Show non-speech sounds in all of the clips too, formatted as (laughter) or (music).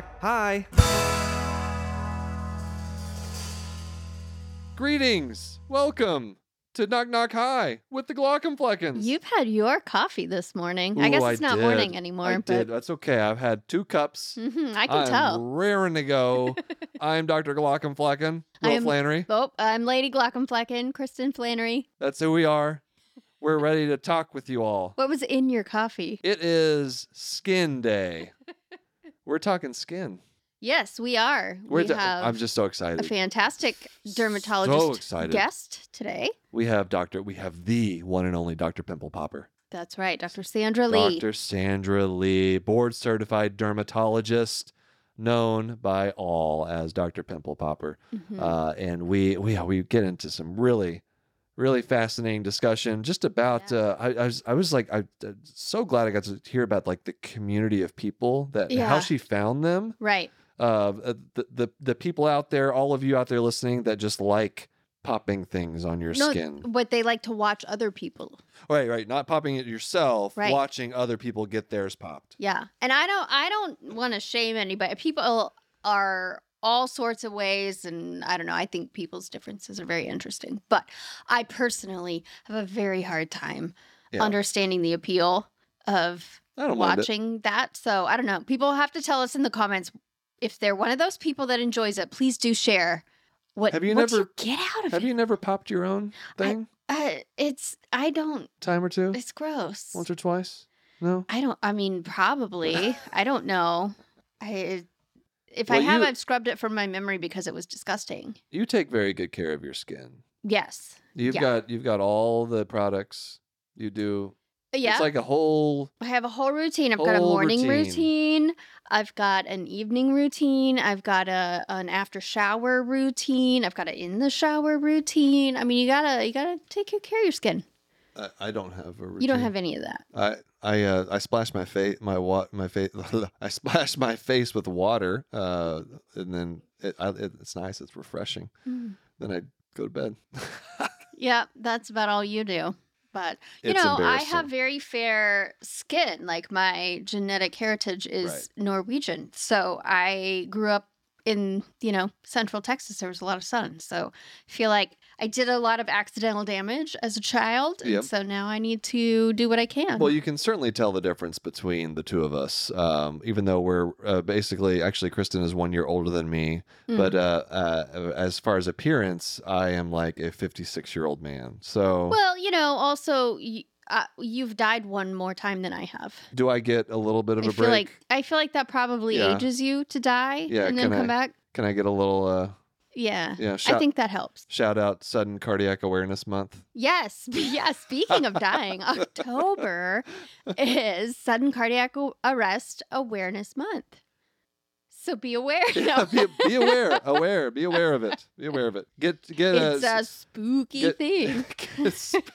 knock. Hi. Greetings. Welcome to Knock Knock Hi with the Glaucomfleckens. You've had your coffee this morning. I Ooh, guess I it's not morning anymore, I but did. That's okay. I've had two cups. Mhm, I can I'm tell. raring to go. (laughs) I'm Dr. Glaucomflecken, I Will am- Flannery. Oh, I'm Lady Glaucomflecken, Kristen Flannery. That's who we are. We're ready to talk with you all. What was in your coffee? It is Skin Day. (laughs) We're talking skin. Yes, we are. We're we ta- have I'm just so excited. a fantastic So dermatologist excited. guest today. We have Doctor. We have the one and only Dr. Pimple Popper. That's right, Dr. Sandra Lee. Dr. Sandra Lee, board certified dermatologist, known by all as Dr. Pimple Popper. Mhm. Uh, and we we we get into some really really fascinating discussion just about Yeah. uh, I, I was I was like I, am so glad I got to hear about like the community of people that how she found them right. uh, the, the the people out there all of you out there listening that just like popping things on your No, skin But they like to watch other people. right right not popping it yourself Right. watching other people get theirs popped Yeah. And I don't I don't want to shame anybody. People are all sorts of ways and I don't know, I think people's differences are very interesting. But I personally have a very hard time Yeah. understanding the appeal of I don't mind it. watching that. So I don't know. People have to tell us in the comments if they're one of those people that enjoys it, please do share what Have you what never- get out of have it. you never popped your own thing uh, it's I don't time or two it's gross. once or twice no I don't. I mean, probably. (laughs) I don't know. I if Well, I have, you- I've scrubbed it from my memory because it was disgusting. you take very good care of your skin Yes. you've Yeah. got you've got all the products you do Yeah. it's like a whole I have a whole routine. I've got a morning routine. routine. I've got an evening routine. I've got a an after shower routine. I've got an in the shower routine. I mean, you gotta you gotta take good care of your skin. I, I don't have a routine. You don't have any of that. I I uh, I splashed my face my wa- my face (laughs) I splashed my face with water uh and then it, I, it, it's nice it's refreshing Mm. then I go to bed (laughs) Yeah, that's about all you do. But you It's know, I have very fair skin. Like my genetic heritage is Right. Norwegian. So I grew up in, you know, central Texas. There was a lot of sun. So I feel like I did a lot of accidental damage as a child. Yep. And so now I need to do what I can. well you can certainly tell the difference between the two of us um even though we're uh, basically actually Kristen is one year older than me Mm. but uh, uh as far as appearance I am like a 56 year old man so well, you know, also y- uh, you've died one more time than I have. do I get a little bit of I a feel break like I feel like that probably Yeah. ages you to die Yeah, and then come I- back. can I get a little uh Yeah. yeah I think that helps. shout out sudden cardiac awareness month Yes, (laughs) yeah. Speaking of dying, October (laughs) is Sudden Cardiac Arrest Awareness Month. So be aware. (laughs) Yeah, be, be aware, aware, be aware of it. Be aware of it. Get get it's a, a spooky get- thing. get, sp-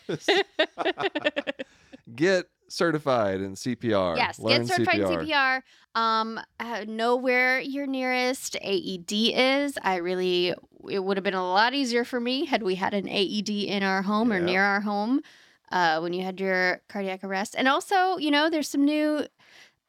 get certified in CPR. yes, Learn get certified in CPR. CPR. Um, uh, know where your nearest AED is. I really, it would have been a lot easier for me had we had an AED in our home or near our home uh, when you had your cardiac arrest. And also, you know, there's some new.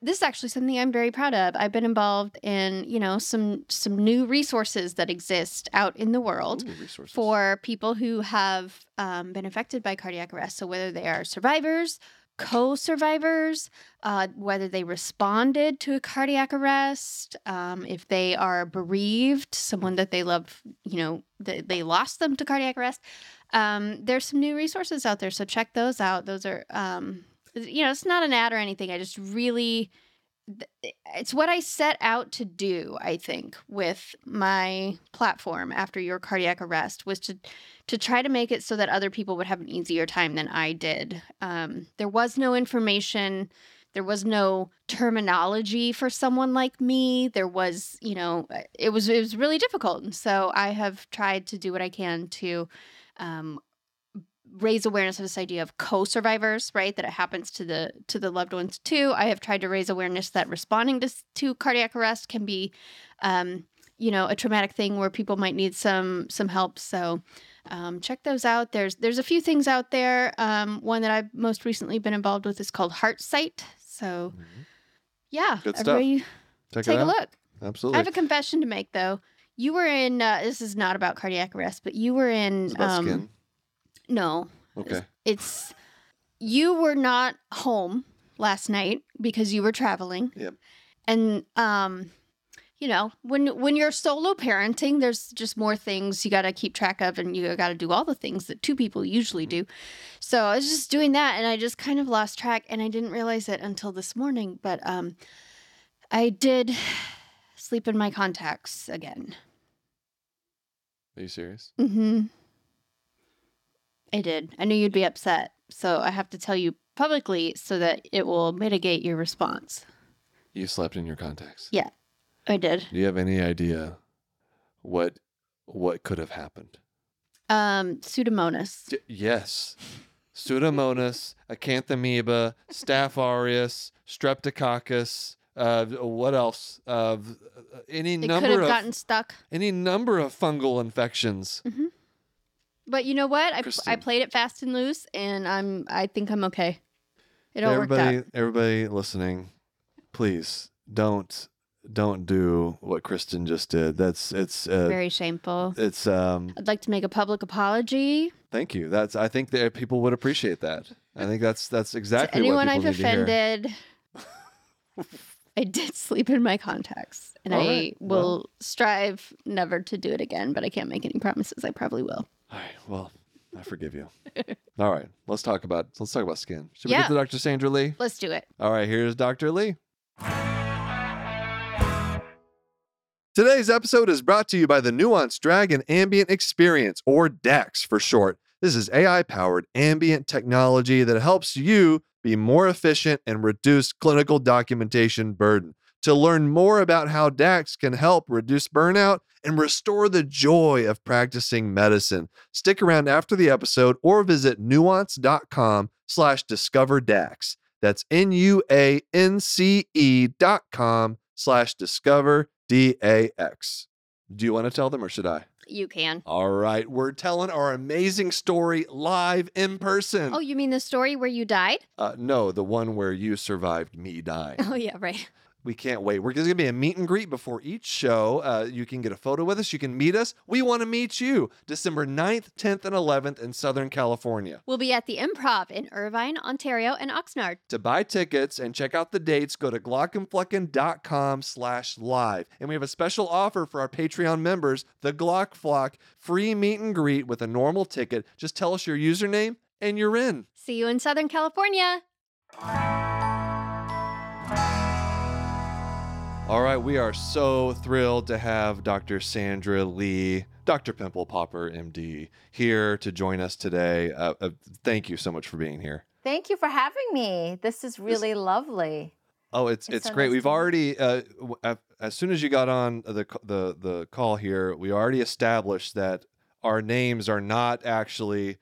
This is actually something I'm very proud of. I've been involved in, you know, some some new resources that exist out in the world Ooh, for people who have um, been affected by cardiac arrest. So, whether they are survivors, co survivors, uh, whether they responded to a cardiac arrest, um, if they are bereaved, someone that they love, you know, that they lost them to cardiac arrest. Um, there's some new resources out there. So, check those out. Those are, um, you know, it's not an ad or anything. I just really it's what I set out to do, I think, with my platform after your cardiac arrest was to to try to make it so that other people would have an easier time than I did. Um, there was no information, there was no terminology for someone like me. There was, you know, it was it was really difficult, and so I have tried to do what I can to. Um, raise awareness of this idea of co-survivors right that it happens to the to the loved ones too i have tried to raise awareness that responding to, to cardiac arrest can be um, you know a traumatic thing where people might need some some help so um, check those out there's there's a few things out there um, one that i've most recently been involved with is called heart sight so Mhm. yeah Good stuff. Check take a out. look absolutely I have a confession to make though. You were in. Uh, this is not about cardiac arrest, but you were in. Um. No, Okay. it's you were not home last night because you were traveling. Yep. And um you know, when when you're solo parenting, there's just more things you got to keep track of and you got to do all the things that two people usually do. So, I was just doing that and I just kind of lost track and I didn't realize it until this morning, but um I did sleep in my contacts again. Are you serious? Mhm. I did. I knew you'd be upset. So, I have to tell you publicly so that it will mitigate your response. You slept in your contacts. Yeah. I did. Do you have any idea what what could have happened? Um, Pseudomonas. D- yes. Pseudomonas, acanthamoeba, Staph aureus, streptococcus, uh, what else? Uh, any It could number have of gotten stuck. any number of fungal infections. But you know what? I, I played it fast and loose, and I'm. I think I'm okay. It all worked everybody, out. everybody listening, please don't don't do what Kristen just did. That's it's uh, Very shameful. it's um. I'd like to make a public apology Thank you. That's I think that people would appreciate that. I think that's that's to exactly anyone what people I've offended. (laughs) I did sleep in my contacts, and All I will well. strive never to do it again. But I can't make any promises. I probably will. All right. Well, I forgive you. (laughs) All right. Let's talk about let's talk about skin. Should we Yeah. get to Dr. Sandra Lee? Let's do it. All right. Here's Dr. Lee. Today's episode is brought to you by the Nuance Dragon Ambient Experience, or DAX for short. This is AI powered ambient technology that helps you be more efficient and reduce clinical documentation burden. To learn more about how DAX can help reduce burnout and restore the joy of practicing medicine, stick around after the episode or visit nuance.com slash discover DAX. That's N-U-A-N-C-E dot com slash discover D-A-X. Do you want to tell them or should I? You can. All right. We're telling our amazing story live in person. Oh, you mean the story where you died? Uh, no, the one where you survived me dying. (laughs) Oh yeah, right. We can't wait. We're going to be a meet and greet before each show. Uh, you can get a photo with us. You can meet us. We want to meet you December 9th, 10th, and 11th in Southern California. We'll be at the Improv in Irvine, Ontario, and Oxnard. To buy tickets and check out the dates, go to glaucomflecken.com slash live. And we have a special offer for our Patreon members, the Glock Flock, free meet and greet with a normal ticket. Just tell us your username and you're in. See you in Southern California. All right, we are so thrilled to have Dr. Sandra Lee, Dr. Pimple Popper, MD, here to join us today. Uh, uh, thank you so much for being here. Thank you for having me. This is really lovely. Oh, it's It's it's so great. nice We've to meet you. already uh, as soon as you got on the the the call here, we already established that our names are not actually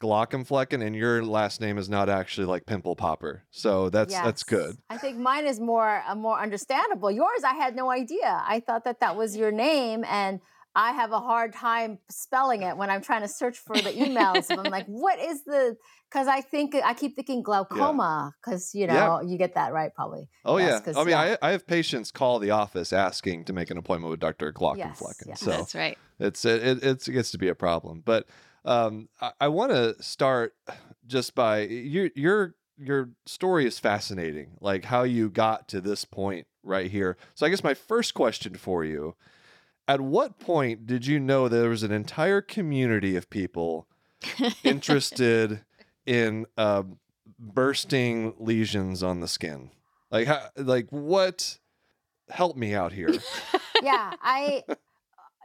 Glaucomflecken, and your last name is not actually like Pimple Popper. So that's that's good. I think mine is more uh, more understandable. Yours, I had no idea. I thought that that was your name, and I have a hard time spelling it when I'm trying to search for the emails. I'm like, (laughs) what is the? Because I think I keep thinking glaucoma. Because you know Yeah. you get that right probably. Oh Yes, yeah. 'cause, I mean, yeah. I I have patients call the office asking to make an appointment with Dr. Glaucomflecken. yes. So That's right. it's it, it it's, it gets to be a problem. But um, I, I want to start just by your your your story is fascinating, like how you got to this point right here. So I guess my first question for you: At what point did you know there was an entire community of people (laughs) interested in uh, bursting lesions on the skin? Like how, like what? Help me out here. (laughs) yeah, I.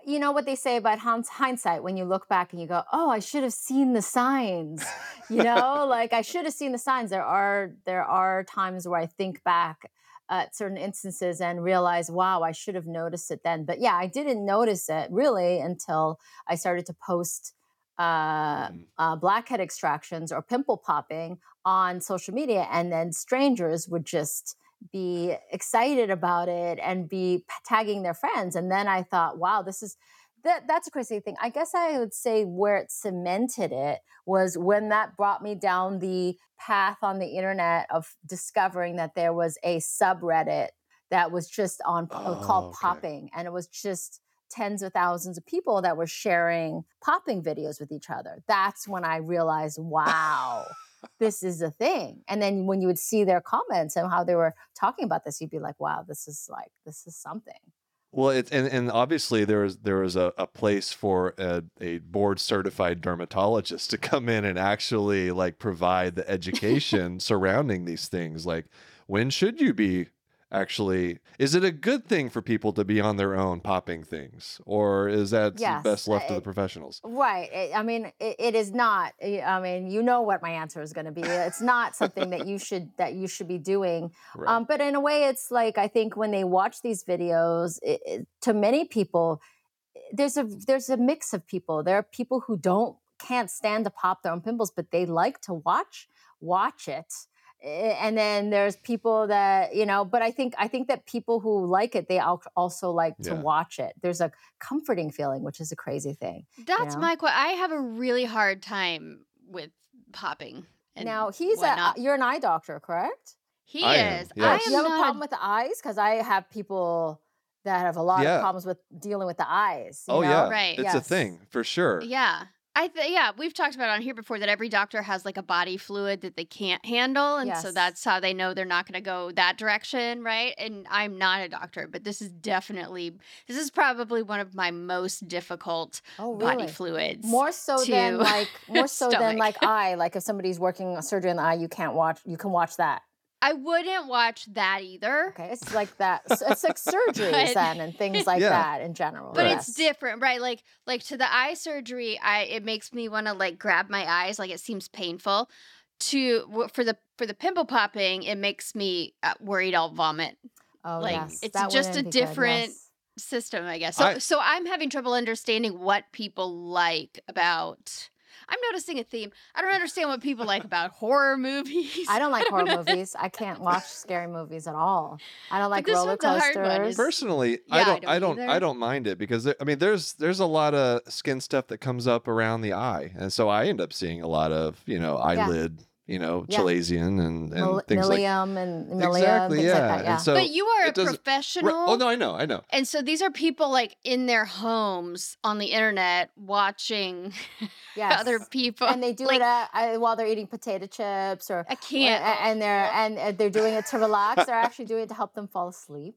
You know what they say about hindsight when you look back and you go, "Oh, I should have seen the signs." (laughs) You know, like I should have seen the signs. There are there are times where I think back at certain instances and realize, "Wow, I should have noticed it then." But yeah, I didn't notice it really until I started to post uh, Mm. uh, blackhead extractions or pimple popping on social media, and then strangers would just be excited about it and be tagging their friends. And then I thought, wow, this is that that's a crazy thing. I guess I would say where it cemented it was when that brought me down the path on the internet of discovering that there was a subreddit that was just on Oh, called okay. popping, and it was just tens of thousands of people that were sharing popping videos with each other. That's when I realized, wow. This is a thing. And then when you would see their comments and how they were talking about this, you'd be like, wow, this is like, this is something. Well, it's and, and obviously there was there was a, a place for a, a board certified dermatologist to come in and actually like provide the (laughs) education surrounding these things. Like, when should you be actually? Is it a good thing for people to be on their own popping things, or is that Yes, best left to uh, the professionals? Right. It- I mean, it, it is not. eh, I mean, you know what my answer is going to be. It's not something that you should that you should be doing. (laughs) Right. Um, but in a way, it's like I think when they watch these videos, it, it- to many people, eh, there's a there's a mix of people. There are people who don't can't stand to pop their own pimples, but they like to watch watch it. Eh, And then there's people that you know, but I think I think that people who like it, they also like to watch it. There's a comforting feeling, which is a crazy thing. That's know? my question. I have a really hard time with popping. And now he's a you're an eye doctor, correct? he I am, is. yes. I am you have a not problem with the eyes? Because I have people that have a lot Yeah. of problems with dealing with the eyes. you oh know? yeah, Right. It's a thing for sure. Yeah. I th- yeah, we've talked about on here before that every doctor has like a body fluid that they can't handle and so that's how they know they're not going to go that direction, right? And I'm not a doctor, but this is definitely this is probably one of my most difficult Oh, body fluids. More so than like (laughs) more so than like eye. Like if somebody's working a surgery in the eye, you can't watch. You can watch that. I wouldn't watch that either. Okay, it's like that. It's, it's like surgeries (laughs) then and things like Yeah. that in general. But Right. it's different, right? Like like to the eye surgery, I it makes me want to like grab my eyes, like it seems painful. To for the for the pimple popping, it makes me uh, worried I'll vomit. Oh, like, yes. it's that just a wouldn't good, different- yes. system, I guess. So I- so I'm having trouble understanding what people like about I'm noticing a theme. I don't understand what people like about (laughs) horror movies. I don't (laughs) like horror know. movies. I can't watch scary movies at all. I don't like this roller one's hard one. coasters. Personally, Yeah, I I don't, I don't don't, I don't mind it because there, I mean, there's there's a lot of skin stuff that comes up around the eye, and so I end up seeing a lot of you know eyelid, you know, Yeah. chalazion and and Mil- things like Milium and Milia exactly, and things yeah. like that. Yeah. So, but you are a it doesn't- professional. oh no, I know, I know. And so these are people like in their homes on the internet watching (laughs) yes. other people. and they do like, it at, uh, while they're eating potato chips or I can't. a- and they're and uh, they're doing it to relax. (laughs) they're actually doing it to help them fall asleep.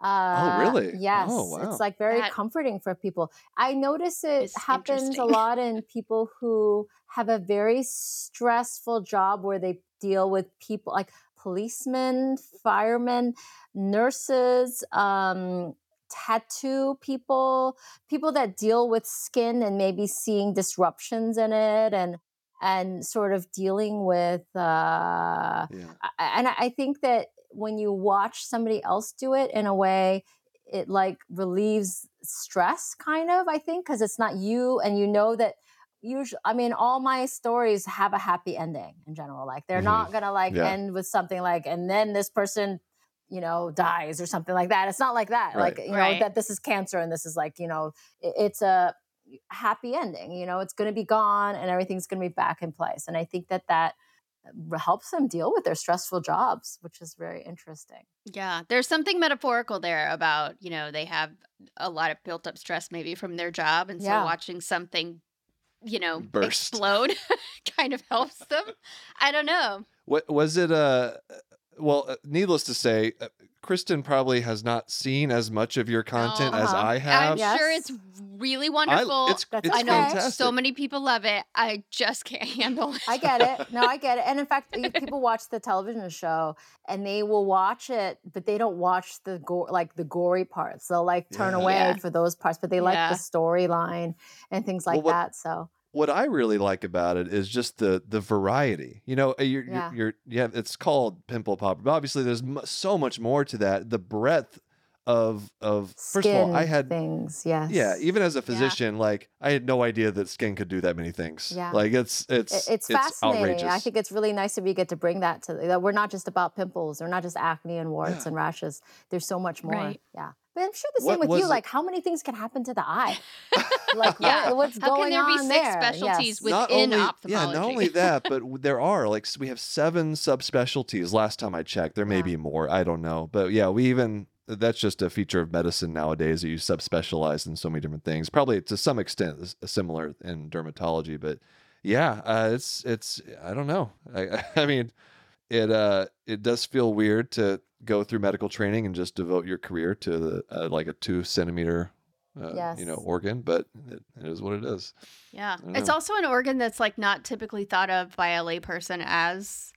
Uh, really? Yes, Oh, wow. it's like very That comforting for people. I notice it happens a lot in people who have a very stressful job where they deal with people like policemen, firemen, nurses, um, tattoo people, people that deal with skin and maybe seeing disruptions in it and and sort of dealing with uh Yeah. And I I think that when you watch somebody else do it in a way, it like relieves stress, kind of. I think because it's not you, and you know that. Usually, I mean, all my stories have a happy ending in general. Like they're Mhm. not gonna like Yeah. end with something like, and then this person, you know, dies or something like that. It's not like that. Right. Like you know that this is cancer and this is like you know, i- it's a happy ending. You know, it's going to be gone and everything's going to be back in place. And I think that that helps them deal with their stressful jobs, which is very interesting. Yeah, there's something metaphorical there about, you know, they have a lot of built up stress maybe from their job. And so Yeah. watching something, you know, Burst. explode (laughs) kind of helps them. I don't know. What was it? Uh, well, uh, needless to say, uh, Kristen probably has not seen as much of your content as Uh-huh. I have. I'm Yes. sure it's really I- wonderful. it's That's it's I know fantastic. so many people love it. I just can't (laughs) handle it. I get it. No, I get it. And in fact, (laughs) people watch the television show and they will watch it, but they don't watch the gore, like the gory parts. They'll like turn Yeah. away Yeah. for those parts, but they like Yeah. the storyline and things like Well, what- that. So what I really like about it is just the the variety. You know, uh, you're, Yeah. you're, you're yeah, it's called pimple pop, but obviously there's mu- so much more to that. The breadth of of skin first of all, I had things. Yes. yeah, even as a physician, like I had no idea that skin could do that many things. Yeah. like it's It- it's it's fascinating. outrageous. I think it's really nice that we get to bring that to that we're not just about pimples. We're not just acne and warts Yeah. and rashes. There's so much more. Right. Yeah. But I'm sure the What same with you. it- Like, how many things can happen to the eye? (laughs) like, Yeah. what, what's How going can there be on six there? specialties Yes. with- not within only, Yeah, not only (laughs) that, but there are like we have seven subspecialties. Last time I checked, there may Yeah. be more. I don't know, but yeah, we even that's just a feature of medicine nowadays that you subspecialize in so many different things. Probably to some extent similar in dermatology, but yeah, uh, it's it's I don't know. I (laughs) I mean, it uh it does feel weird to go through medical training and just devote your career to the uh, like a two centimeter. Uh, you know, organ, but it, it is what it is. Yeah. It's also an organ that's like not typically thought of by a layperson as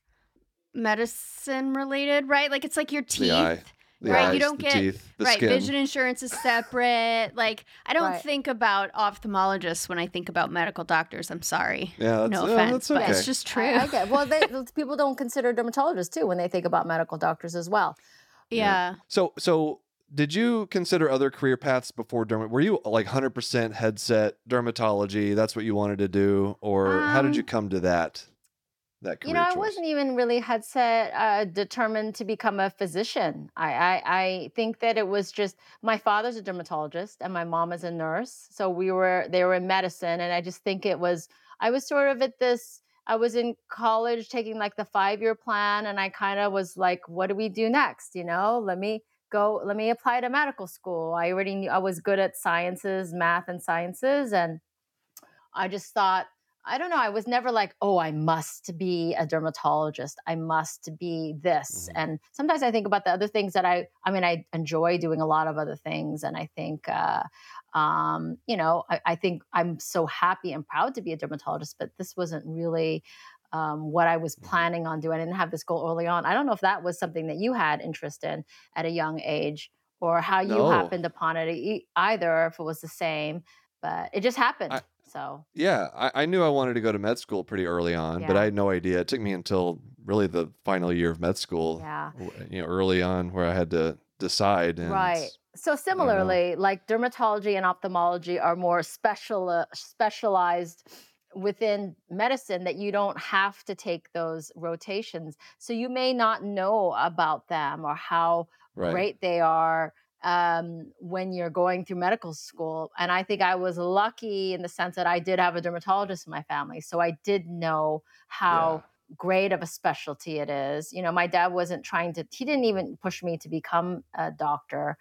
medicine related, right? Like it's like your teeth. The eye, the right, you don't the get- teeth, the right, skin. vision insurance is separate. Like I don't Right. think about ophthalmologists when I think about medical doctors. I'm sorry. Yeah, that's, no yeah, offense, that's but it's just true. I, I get. Well, they, people don't consider dermatologists too when they think about medical doctors as well. yeah. So, so did you consider other career paths before dermat? Were you like 100% headset dermatology? That's what you wanted to do, or how did you Um, come to that? That you know, I wasn't even really headset uh, determined to become a physician. I, I I think that it was just my father's a dermatologist and my mom is a nurse, so we were they were in medicine, and I just think it was I was sort of at this. I was in college taking like the five year plan, and I kind of was like, what do we do next? You know, let me go. Let me apply to medical school. I already knew I was good at sciences, math, and sciences, and I just thought, I don't know, I was never like, oh, I must be a dermatologist. I must be this. Mhm. And sometimes I think about the other things that I, I mean, I enjoy doing a lot of other things. And I think, uh, um, you know, I, I think I'm so happy and proud to be a dermatologist, but this wasn't really um, what I was Mhm. planning on doing. I didn't have this goal early on. I don't know if that was something that you had interest in at a young age or how you No. happened upon it either, if it was the same, but it just happened. I- so Yeah, I, I knew I wanted to go to med school pretty early on, but I had no idea. It took me until really the final year of med school, yeah. you know, early on, where I had to decide. And Right. So similarly, like dermatology and ophthalmology are more special specialized within medicine that you don't have to take those rotations. So you may not know about them or how right. great they are um, when you're going through medical school. And I think I was lucky in the sense that I did have a dermatologist in my family. So I did know how great of a specialty it is. You know, my dad wasn't trying to, he didn't even push me to become a doctor.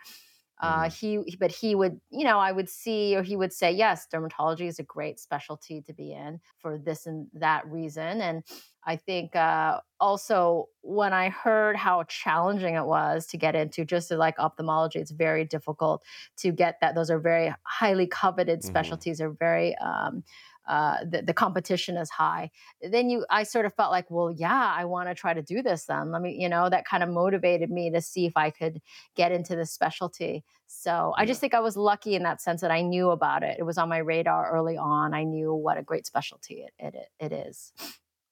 Uh, he, he- but he would, you know, I would see, or he would say, yes, dermatology is a great specialty to be in for this and that reason. And I think uh, also when I heard how challenging it was to get into, just like ophthalmology, it's very difficult to get that. Those are very highly coveted Mhm. specialties. Are very um, uh, the, the competition is high. Then you, I sort of felt like, well, yeah, I want to try to do this. Then let me, you know, that kind of motivated me to see if I could get into this specialty. So I just think I was lucky in that sense that I knew about it. It was on my radar early on. I knew what a great specialty it, it, it is.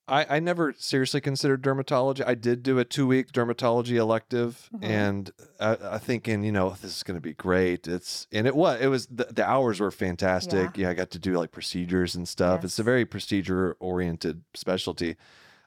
I, I never seriously considered dermatology. I did do a two week dermatology elective, Mhm. and I, I thinking, you know, this is going to be great. It's and it was. It was the, the hours were fantastic. Yeah. I got to do like procedures and stuff. It's a very procedure oriented specialty.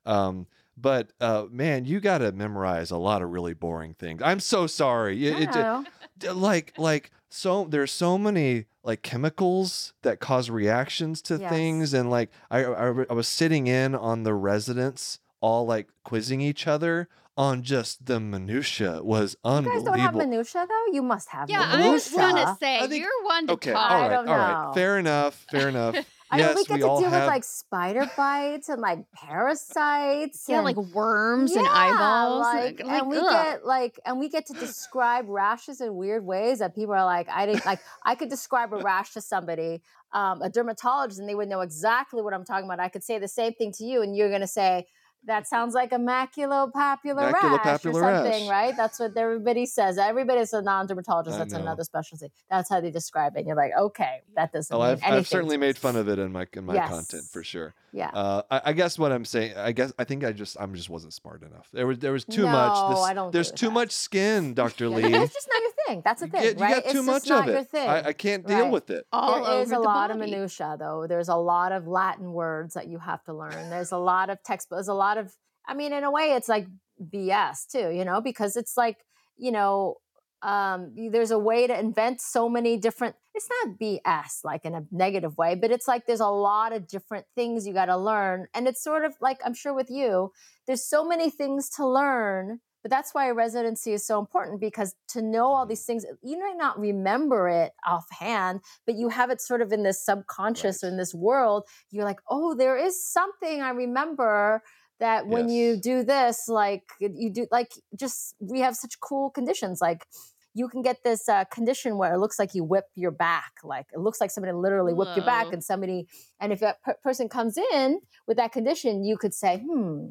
Um, but uh, man, you got to memorize a lot of really boring things. I'm so sorry. It, it I ju- know. d- like like so there's so many like chemicals that cause reactions to Yes. things and like I, I I was sitting in on the residents all like quizzing each other on just the minutia It was You guys don't have minutia though. You must have Yeah, I was gonna say I think- you're one to okay, talk. all I right, don't right. know. Fair enough, fair enough. (laughs) I know yes, we get to deal have with like spider bites and like parasites. Yeah, and, like worms and Yeah, eyeballs. Like, and we ugh. get like, and we get to describe rashes in weird ways that people are like, I didn't like. I could describe a rash to somebody, um, a dermatologist, and they would know exactly what I'm talking about. I could say the same thing to you, and you're gonna say. That sounds like a maculopapular rash or something, rash. right? That's what everybody says. Everybody's a non-dermatologist. That's another specialty. That's how they describe it. And you're like, okay, that doesn't Oh, mean I've. I've certainly made fun of it in my in my content for sure. Yeah. Uh, I, I guess what I'm saying, I guess I think I just I'm just wasn't smart enough. There was there was too much. No, This, I don't there's too that. much skin, Doctor (laughs) Lee. It's just not thing. That's the you thing, get, you right? got it's too just much not of your it. thing. I, I can't deal Right. with it. all there is over a the lot of body. minutia, though. There's a lot of Latin words that you have to learn. There's a lot of text. There's a lot of. I mean, in a way, it's like BS too, you know, because it's like you know, um, there's a way to invent so many different it's not bs like in a negative way but it's like there's a lot of different things you got to learn and it's sort of like i'm sure with you there's so many things to learn but that's why residency is so important because to know all these things you may not remember it offhand but you have it sort of in this subconscious Right. or in this world you're like oh there is something i remember that when you do this like you do like just we have such cool conditions like you can get this uh, condition where it looks like you whip your back like it looks like somebody literally whipped your back and somebody and if that per- person comes in with that condition you could say hmm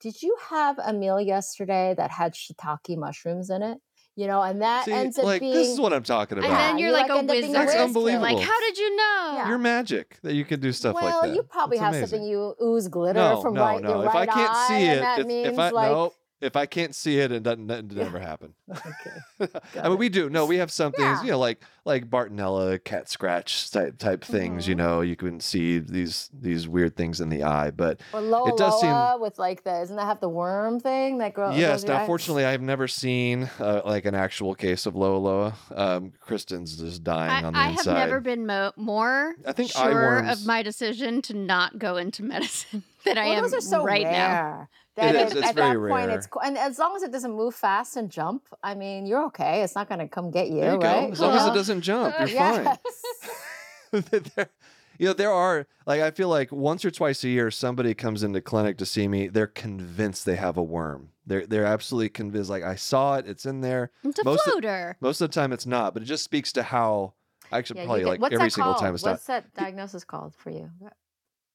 did you have a meal yesterday that had shiitake mushrooms in it you know and that See, ends up like being this is what I'm talking about. And then you're you, like, like, a end up being a wizard. That's unbelievable. Like, how did you know? Yeah. You're magic that you can do stuff well, like that. Well, you probably It's have amazing. something you ooze glitter no, from no, right no. your if right I can't eye, see and it, that if, means if I like no, if I can't see it, it doesn't, it Yeah. never happen. (laughs) okay. (laughs) I mean, we do. No, we have some things, Yeah. you know, like like Bartonella, cat scratch type type things. You Mhm. know, you can see these these weird things in the eye. But Or Loa It does seem- with like the doesn't that have the worm thing that grows? yes, now fortunately, I've never seen uh, like an actual case of Loa Loa. Um, Kristen's just dying I, on the I have never been mo- more I think sure eyeworms- of my decision to not go into (laughs) medicine than I well, am those are so right now. rare. That is, at- it's at very that point, it's cool. and as long as it doesn't move fast and jump, I mean, you're okay. It's not going to come get you, there you right? go. As long as it doesn't jump, you're (laughs) yes. fine. there, you know, there are like I feel like once or twice a year somebody comes into clinic to see me. They're convinced they have a worm. They're they're absolutely convinced. Like I saw it. It's in there. It's a Most of- floater. Most of the time, it's not. But it just speaks to how. Actually, Yeah, probably get- like what's every single called? time it's not. What's that diagnosis called for you?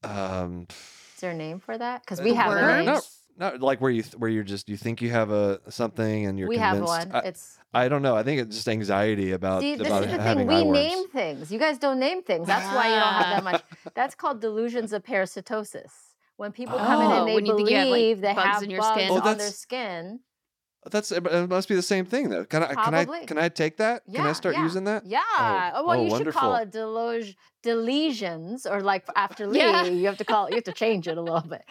Um, Is there a name for that? Because Uh, we have a name. no, not like where you th- where you're just you think you have a something and you're we have convinced. one. I, it's I don't know. I think it's just anxiety about See, this about is the thing. We eye worms. name things. You guys don't name things. That's why you don't have that Ah. much. That's called delusions of parasitosis. When people come in Oh, and they when you think believe you have, like, they bugs have in your bugs skin. Oh, on their skin. That's it must be the same thing though. Can I can I Probably. can I take that? can I Yeah, start yeah. using that? Yeah. Oh, Oh, well, oh, you should call wonderful. it deluge, deletions or like after (laughs) Lee, Yeah. you have to call it, you have to change it a little bit.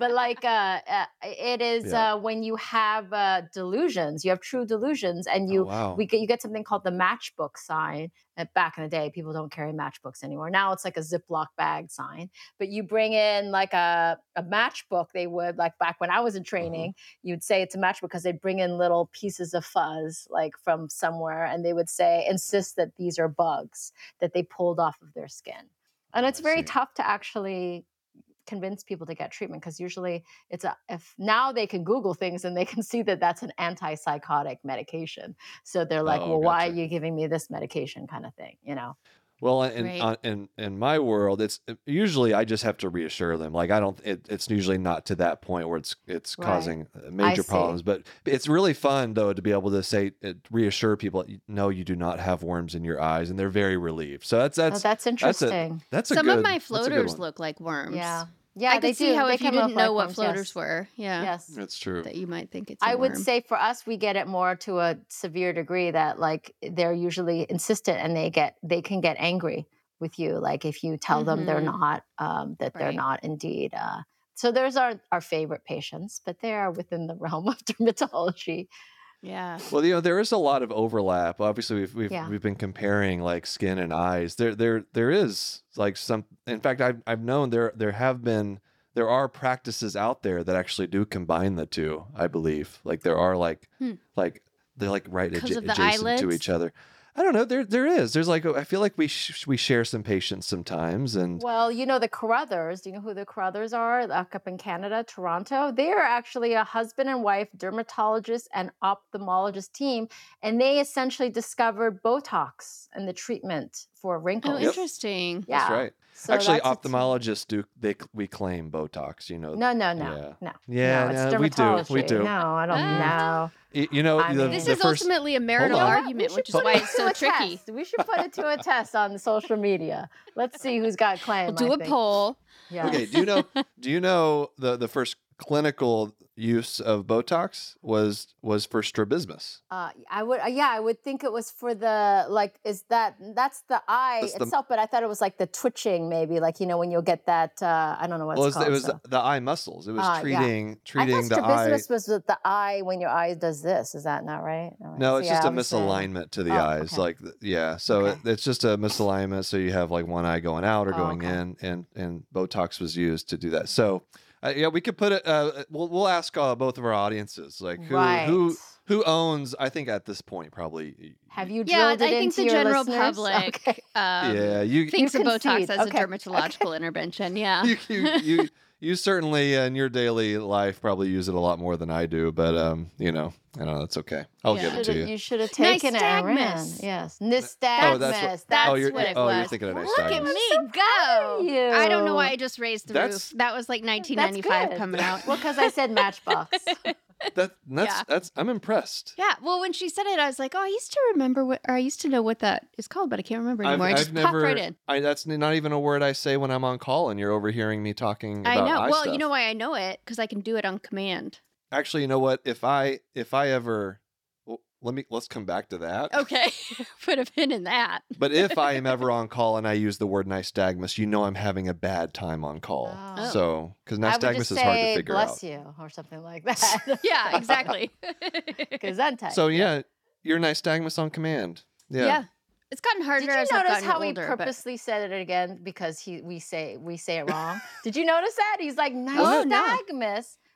But like uh, uh it is Yeah. uh when you have uh delusions, you have true delusions and you oh, wow. we get you get something called the matchbook sign. Uh, back in the day, people don't carry matchbooks anymore. Now it's like a Ziploc bag sign. But you bring in like a, a matchbook, they would like back when I was in training, you'd say it's a matchbook because they'd bring in little pieces of fuzz like from somewhere, and they would say insist that these are bugs that they pulled off of their skin. And it's very tough to actually convince people to get treatment because usually it's a if now they can google things and they can (laughs) see that that's an antipsychotic medication. So they're like Oh, well why are you giving me this medication? kind of thing you know Well, in Right. on, in in my world, it's usually I just have to reassure them. Like I don't. It, it's usually not to that point where it's it's Right. causing uh, major see. problems. But it's really fun though to be able to say uh, reassure people. No, you do not have worms in your eyes, and they're very relieved. So that's Oh, that's that's a- interesting that's a Some good, of my that's a good floaters look like worms. yeah yeah I they could see do. how They if you didn't know what worms, floaters yes. were, yeah, yes That's true. that you might think it's. I I would say for us, we get it more to a severe degree that like they're usually insistent and they get they can get angry with you. Like if you tell them they're Mhm. not, um, that they're not indeed. Uh, so there's our our favorite patients, but they are within the (laughs) realm of dermatology. Yeah. Well, you know, there is a lot of overlap. Obviously, we've we've, Yeah. we've been comparing like skin and eyes. There there there is like some. In fact, I've I've known there there have been there are practices out there that actually do combine the two. I believe like there are like Hmm. like they're like right adja- adjacent to each other. I don't know. There there is. There's like I feel like we sh- we share some patience sometimes, and Well, you know the Carruthers. Do you know who the Carruthers are? Like up in Canada, Toronto. They are actually a husband and wife dermatologist and ophthalmologist team, and they essentially discovered Botox and the treatment for wrinkles. Oh, wrinkles. interesting. Yeah. that's right. So actually, that's a team. ophthalmologists do they we claim Botox. You know. No, no, no, Yeah. no. Yeah, no, it's no, we do, we do. No, I don't Ah. know. Y- You know, I the, mean- This the is first, ultimately a marital argument, which is why it's so tricky. test. We should put it to a test on social media. Let's see who's got claim. We'll do I a think. poll. Yeah. Okay, do you know do you know the the first clinical use of Botox was was for strabismus. Uh, I would, uh, yeah, I would think it was for the like. Is that that's the eye That's the- itself? But I thought it was like the twitching, maybe like you know when you'll get that. Uh, I don't know what well, it's it was, called. it was so. the eye muscles. It was Ah, yeah. treating I treating thought the eye. strabismus was the eye when your eye does this. Is that not right? No, So, it's yeah, just a misalignment to the Oh, eyes. okay. Like, yeah. So Okay. it, it's just a misalignment. So you have like one eye going out or Oh, going okay. in, and and Botox was used to do that. So, uh, yeah, we could put it. Uh, we'll we'll ask uh, both of our audiences, like who right. who who owns. I think at this point, probably. Have you Yeah, I drilled it think into the general listeners? (laughs) public Okay. um, yeah, you thinks of Botox as Okay, a (laughs) dermatological intervention. Yeah. you you you. You certainly uh, in your daily life probably use it a lot more than I do, but um, you know, I don't know that's okay. I'll give it to Should've- you. should have taken it and ran. Nystagmus. Yes, Oh, nystagmus. that's what- That's, That's oh, you're, what it oh, you're was. thinking of nice Look at diamonds. me go! you. I don't know why I just raised the That's- roof. That was like 1995 coming out. Well, because I said (laughs) Matchbox. That (laughs) that's Yeah. that's I'm impressed. Yeah, well, when she said it, I was like, "Oh, I used to remember what, or I used to know what that is called, but I can't remember anymore." I just popped right in. I, that's not even a word I say when I'm on call, and you're overhearing me talking I know. Well, stuff. you know why I know it because I can do it on command. Actually, you know what? If I if I ever, let me let's come back to that. Okay, (laughs) put a pin in that. But if I am ever (laughs) on call and I use the word nystagmus, you know I'm having a bad time on call. Oh. So because I would nystagmus is say hard to figure bless out. Bless you or something like that. (laughs) Yeah, exactly. Gesundheit. So yeah, you're nystagmus on command. Yeah. yeah. It's gotten harder Did you as I've notice how he older. but- purposely said it again because he we say we say it wrong? Did you notice that? He's like What? Oh, no.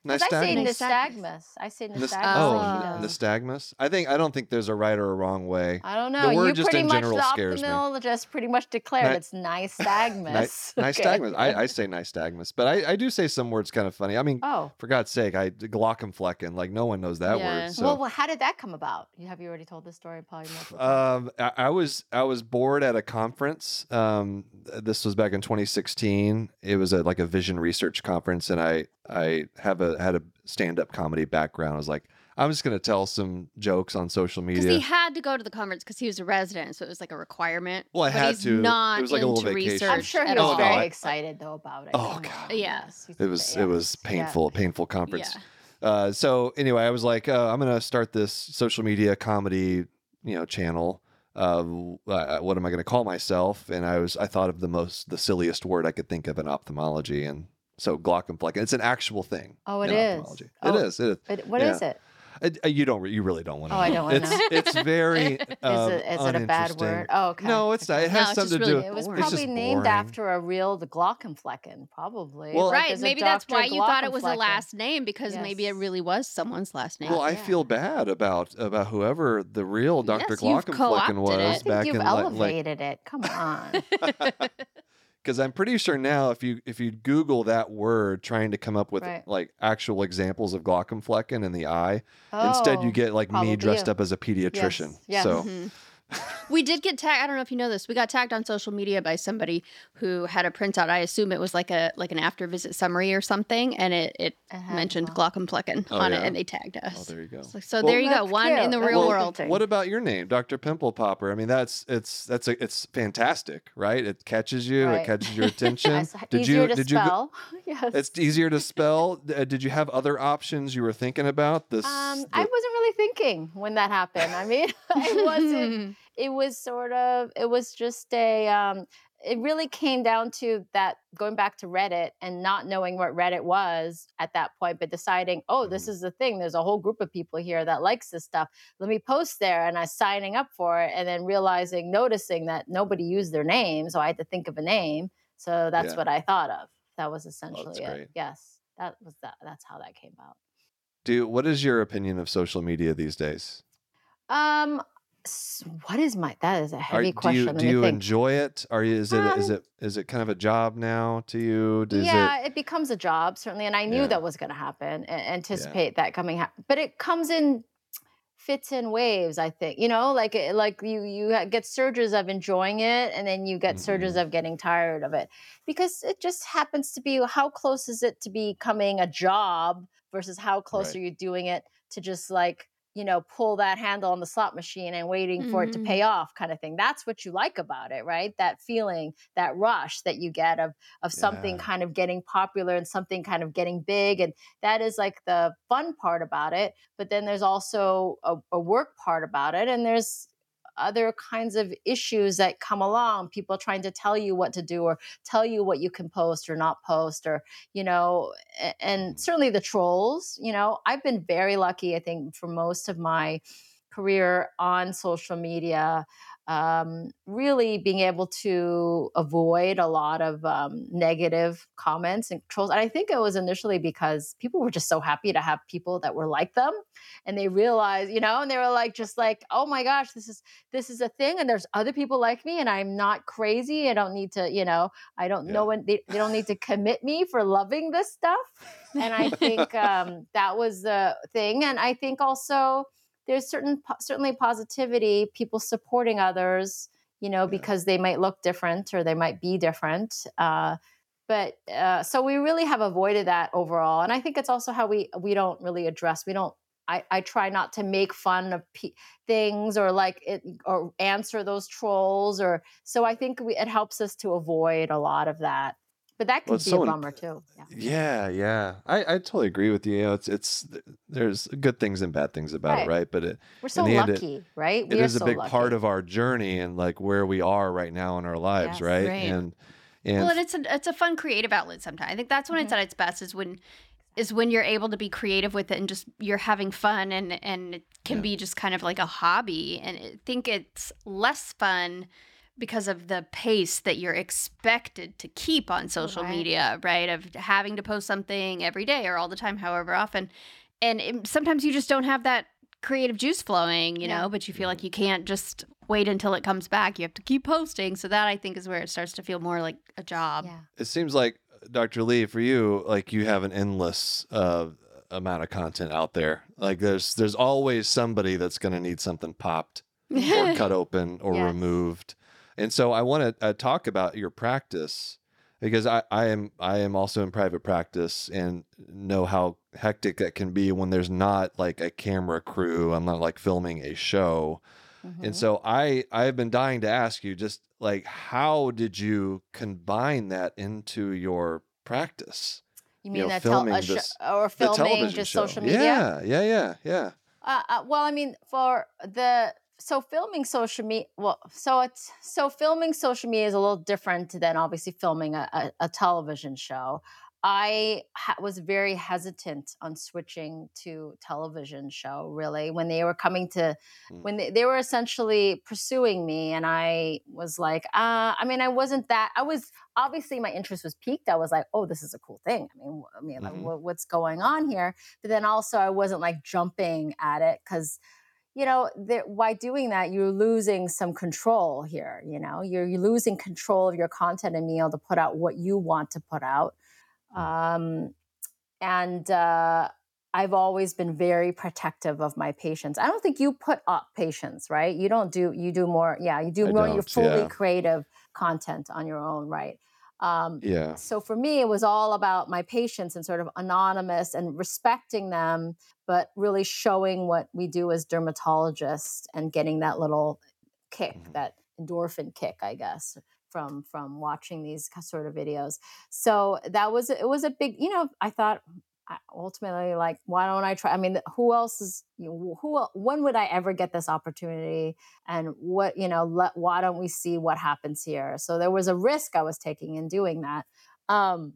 Nystagmus. 'Cause I say Nystagmus. nystagmus. I say Nys- nystagmus. oh, like he nystagmus. I think I don't think there's a right or a wrong way. I don't know. The word you just pretty in general the scares me. optimal just pretty much declared Ni- it's nystagmus. Nice (laughs) Okay. nystagmus. I, I say nystagmus, but I, I do say some words kind of funny. I mean, Oh. for God's sake, I Glaucomflecken. Like no one knows that Yeah. word. So. Well, well, how did that come about? You have you already told this story probably multiple Um, times. I, I was I was bored at a conference. Um, this was back in 2016. It was a, like a vision research conference, and I I have a had a stand up comedy background. I was like, I'm just gonna tell some jokes on social media. Because media. he had to go to the conference because he was a resident, so it was like a requirement. Well, I but had he's to. It Not was like a little into vacation. research I'm sure he at was Oh, all. no, very I- excited though about it. Oh, Come God. on. Yeah. Yes, it was it was best. Yeah. painful, painful conference. Yeah. Uh, so anyway, I was like, uh, I'm gonna start this social media comedy, you know, channel. Uh, uh, what am I gonna call myself? And I was, I thought of the most, the silliest word I could think of in ophthalmology, and so Glaucomflecken. It's an actual thing. Oh, it in is. Oh, It is. It is. It, what Yeah. is it? It- uh, you don't. You really don't want to. Oh, I don't wanna It's know. it's very. (laughs) Is um, it is it a bad word? Oh, okay. No, it's not. It has it's something just to really do. It was boring. Probably named boring. after a real the Glaucomflecken, probably. Well- Like, right. there's Maybe that's why you thought it was a last name because maybe it really was someone's last name. Well, I Yeah. feel bad about about whoever the real Dr. Yes, you've Glaucomflecken was it. I think back you've in like, like elevated it. Come on. (laughs) (laughs) because I'm pretty sure now if you if you Google that word, trying to come up with Right. like actual examples of Glaucomflecken in the eye, instead you Oh, get like me dressed you. up as a pediatrician. yes. So Mhm. We did get tagged. I don't know if you know this. We got tagged on social media by somebody who had a printout. I assume it was like a like an after visit summary or something, and it it It had mentioned Glock- Glaucomflecken Oh, on yeah? it, and they tagged us. oh, there you go. So, so Well- there you go. That's One cute. in the That's real Well, world. What about your name, Dr. Pimple Popper? I mean, that's it's that's a, it's fantastic, right? It catches you, it catches your (laughs) attention. Did you to did you go- spell. (laughs) yes. It's easier to spell. Uh, Did you have other options you were thinking about? This. um, the- I wasn't really thinking when that happened. I mean, (laughs) I wasn't. It was sort of. It was just a. Um, it really came down to that going back to Reddit and not knowing what Reddit was at that point, but deciding, oh, this Mhm. is the thing. There's a whole group of people here that likes this stuff. Let me post there, and I signing up for it, and then realizing, noticing that nobody used their name, so I had to think of a name. So that's Yeah. what I thought of. That was essentially it. great. Yes, that was that. That's how that came about. Do what is your opinion of social media these days? Um, what is my? That is a Are, heavy do question. you do you enjoy it? Are you is it is Um, it is it kind of a job now to you? Does yeah, it it, becomes a job certainly, and I knew Yeah. that was going to happen. Anticipate that coming, hap- but it comes in fits in waves. I think you know, like it, like you you get surges of enjoying it, and then you get surges Mhm. of getting tired of it because it just happens to be how close is it to becoming a job versus how close Right. are you doing it to just like you know, pull that handle on the slot machine and waiting for it to pay mm-hmm. off kind of thing. That's what you like about it, right? That feeling, that rush that you get of of something Yeah. kind of getting popular and something kind of getting big and that is like the fun part about it. But then there's also a, a work part about it and there's other kinds of issues that come along people trying to tell you what to do or tell you what you can post or not post or you know and certainly the trolls you know i've been very lucky i think for most of my career on social media um, really being able to avoid a lot of um, negative comments and trolls and i think it was initially because people were just so happy to have people that were like them and they realized you know and they were like just like oh my gosh this is this is a thing and there's other people like me and i'm not crazy i don't need to you know i don't Yeah. know when they, they don't need to commit me for loving this stuff and i (laughs) think um, that was the thing and i think also there's certain certainly positivity people supporting others you know Yeah. because they might look different or they might be different uh, but uh, so we really have avoided that overall and i think it's also how we we don't really address we don't I, I try not to make fun of pe- things or like it or answer those trolls or so I think we, it helps us to avoid a lot of that. But that can Well, be so a imp- bummer too. Yeah. Yeah, yeah. I, I totally agree with you. You know, it's it's there's good things and bad things about Right. it, right? But it We're so the end, it- lucky, right? it We are is a so big lucky. part of our journey and like where we are right now in our lives, Yes. right? Right. And and well, and it's a it's a fun creative outlet. Sometimes I think that's when it's Mhm. at its best. Is when is when you're able to be creative with it and just you're having fun and and it can Yeah. be just kind of like a hobby. And I think it's less fun because of the pace that you're expected to keep on social Right. media, right? Of having to post something every day or all the time, however often. And it, sometimes you just don't have that creative juice flowing, you Yeah. know, but you feel like you can't just wait until it comes back. You have to keep posting. So that I think is where it starts to feel more like a job. Yeah. it seems like Dr. Lee, for you, like you have an endless uh, amount of content out there. Like there's there's always somebody that's going to need something popped or (laughs) cut open or Yes. removed. And so I want to uh, talk about your practice because I, I am I am also in private practice and know how hectic that can be when there's not like a camera crew. I'm not like filming a show. Mhm. And so I I've been dying to ask you just like how did you combine that into your practice? you you mean know, that tel- filming a sho- or filming just show. social media? Yeah, yeah, yeah, yeah. Uh, uh, well, I mean, for the so filming social media, well, so it's so filming social media is a little different than obviously filming a, a, a television show. I ha- was very hesitant on switching to television show really when they were coming to Mm. when they, they were essentially pursuing me and I was like uh I mean I wasn't that I was obviously my interest was peaked I was like oh this is a cool thing I mean I mean like, Mhm. what, what's going on here but then also I wasn't like jumping at it cuz you know by doing that you're losing some control here you know you're, you're losing control of your content and being able to put out what you want to put out um, and uh, I've always been very protective of my patients. I don't think you put up patients, right? You don't do you do more. Yeah, you do I more your fully yeah. creative content on your own, right? Um, Yeah. so for me, it was all about my patients and sort of anonymous and respecting them, but really showing what we do as dermatologists and getting that little kick, Mhm. that endorphin kick, I guess, from from watching these sort of videos. So that was it was a big, you know, I thought ultimately like why don't i try i mean who else is you know, who when would i ever get this opportunity? And what you know let why don't we see what happens here? So there was a risk i was taking in doing that. Um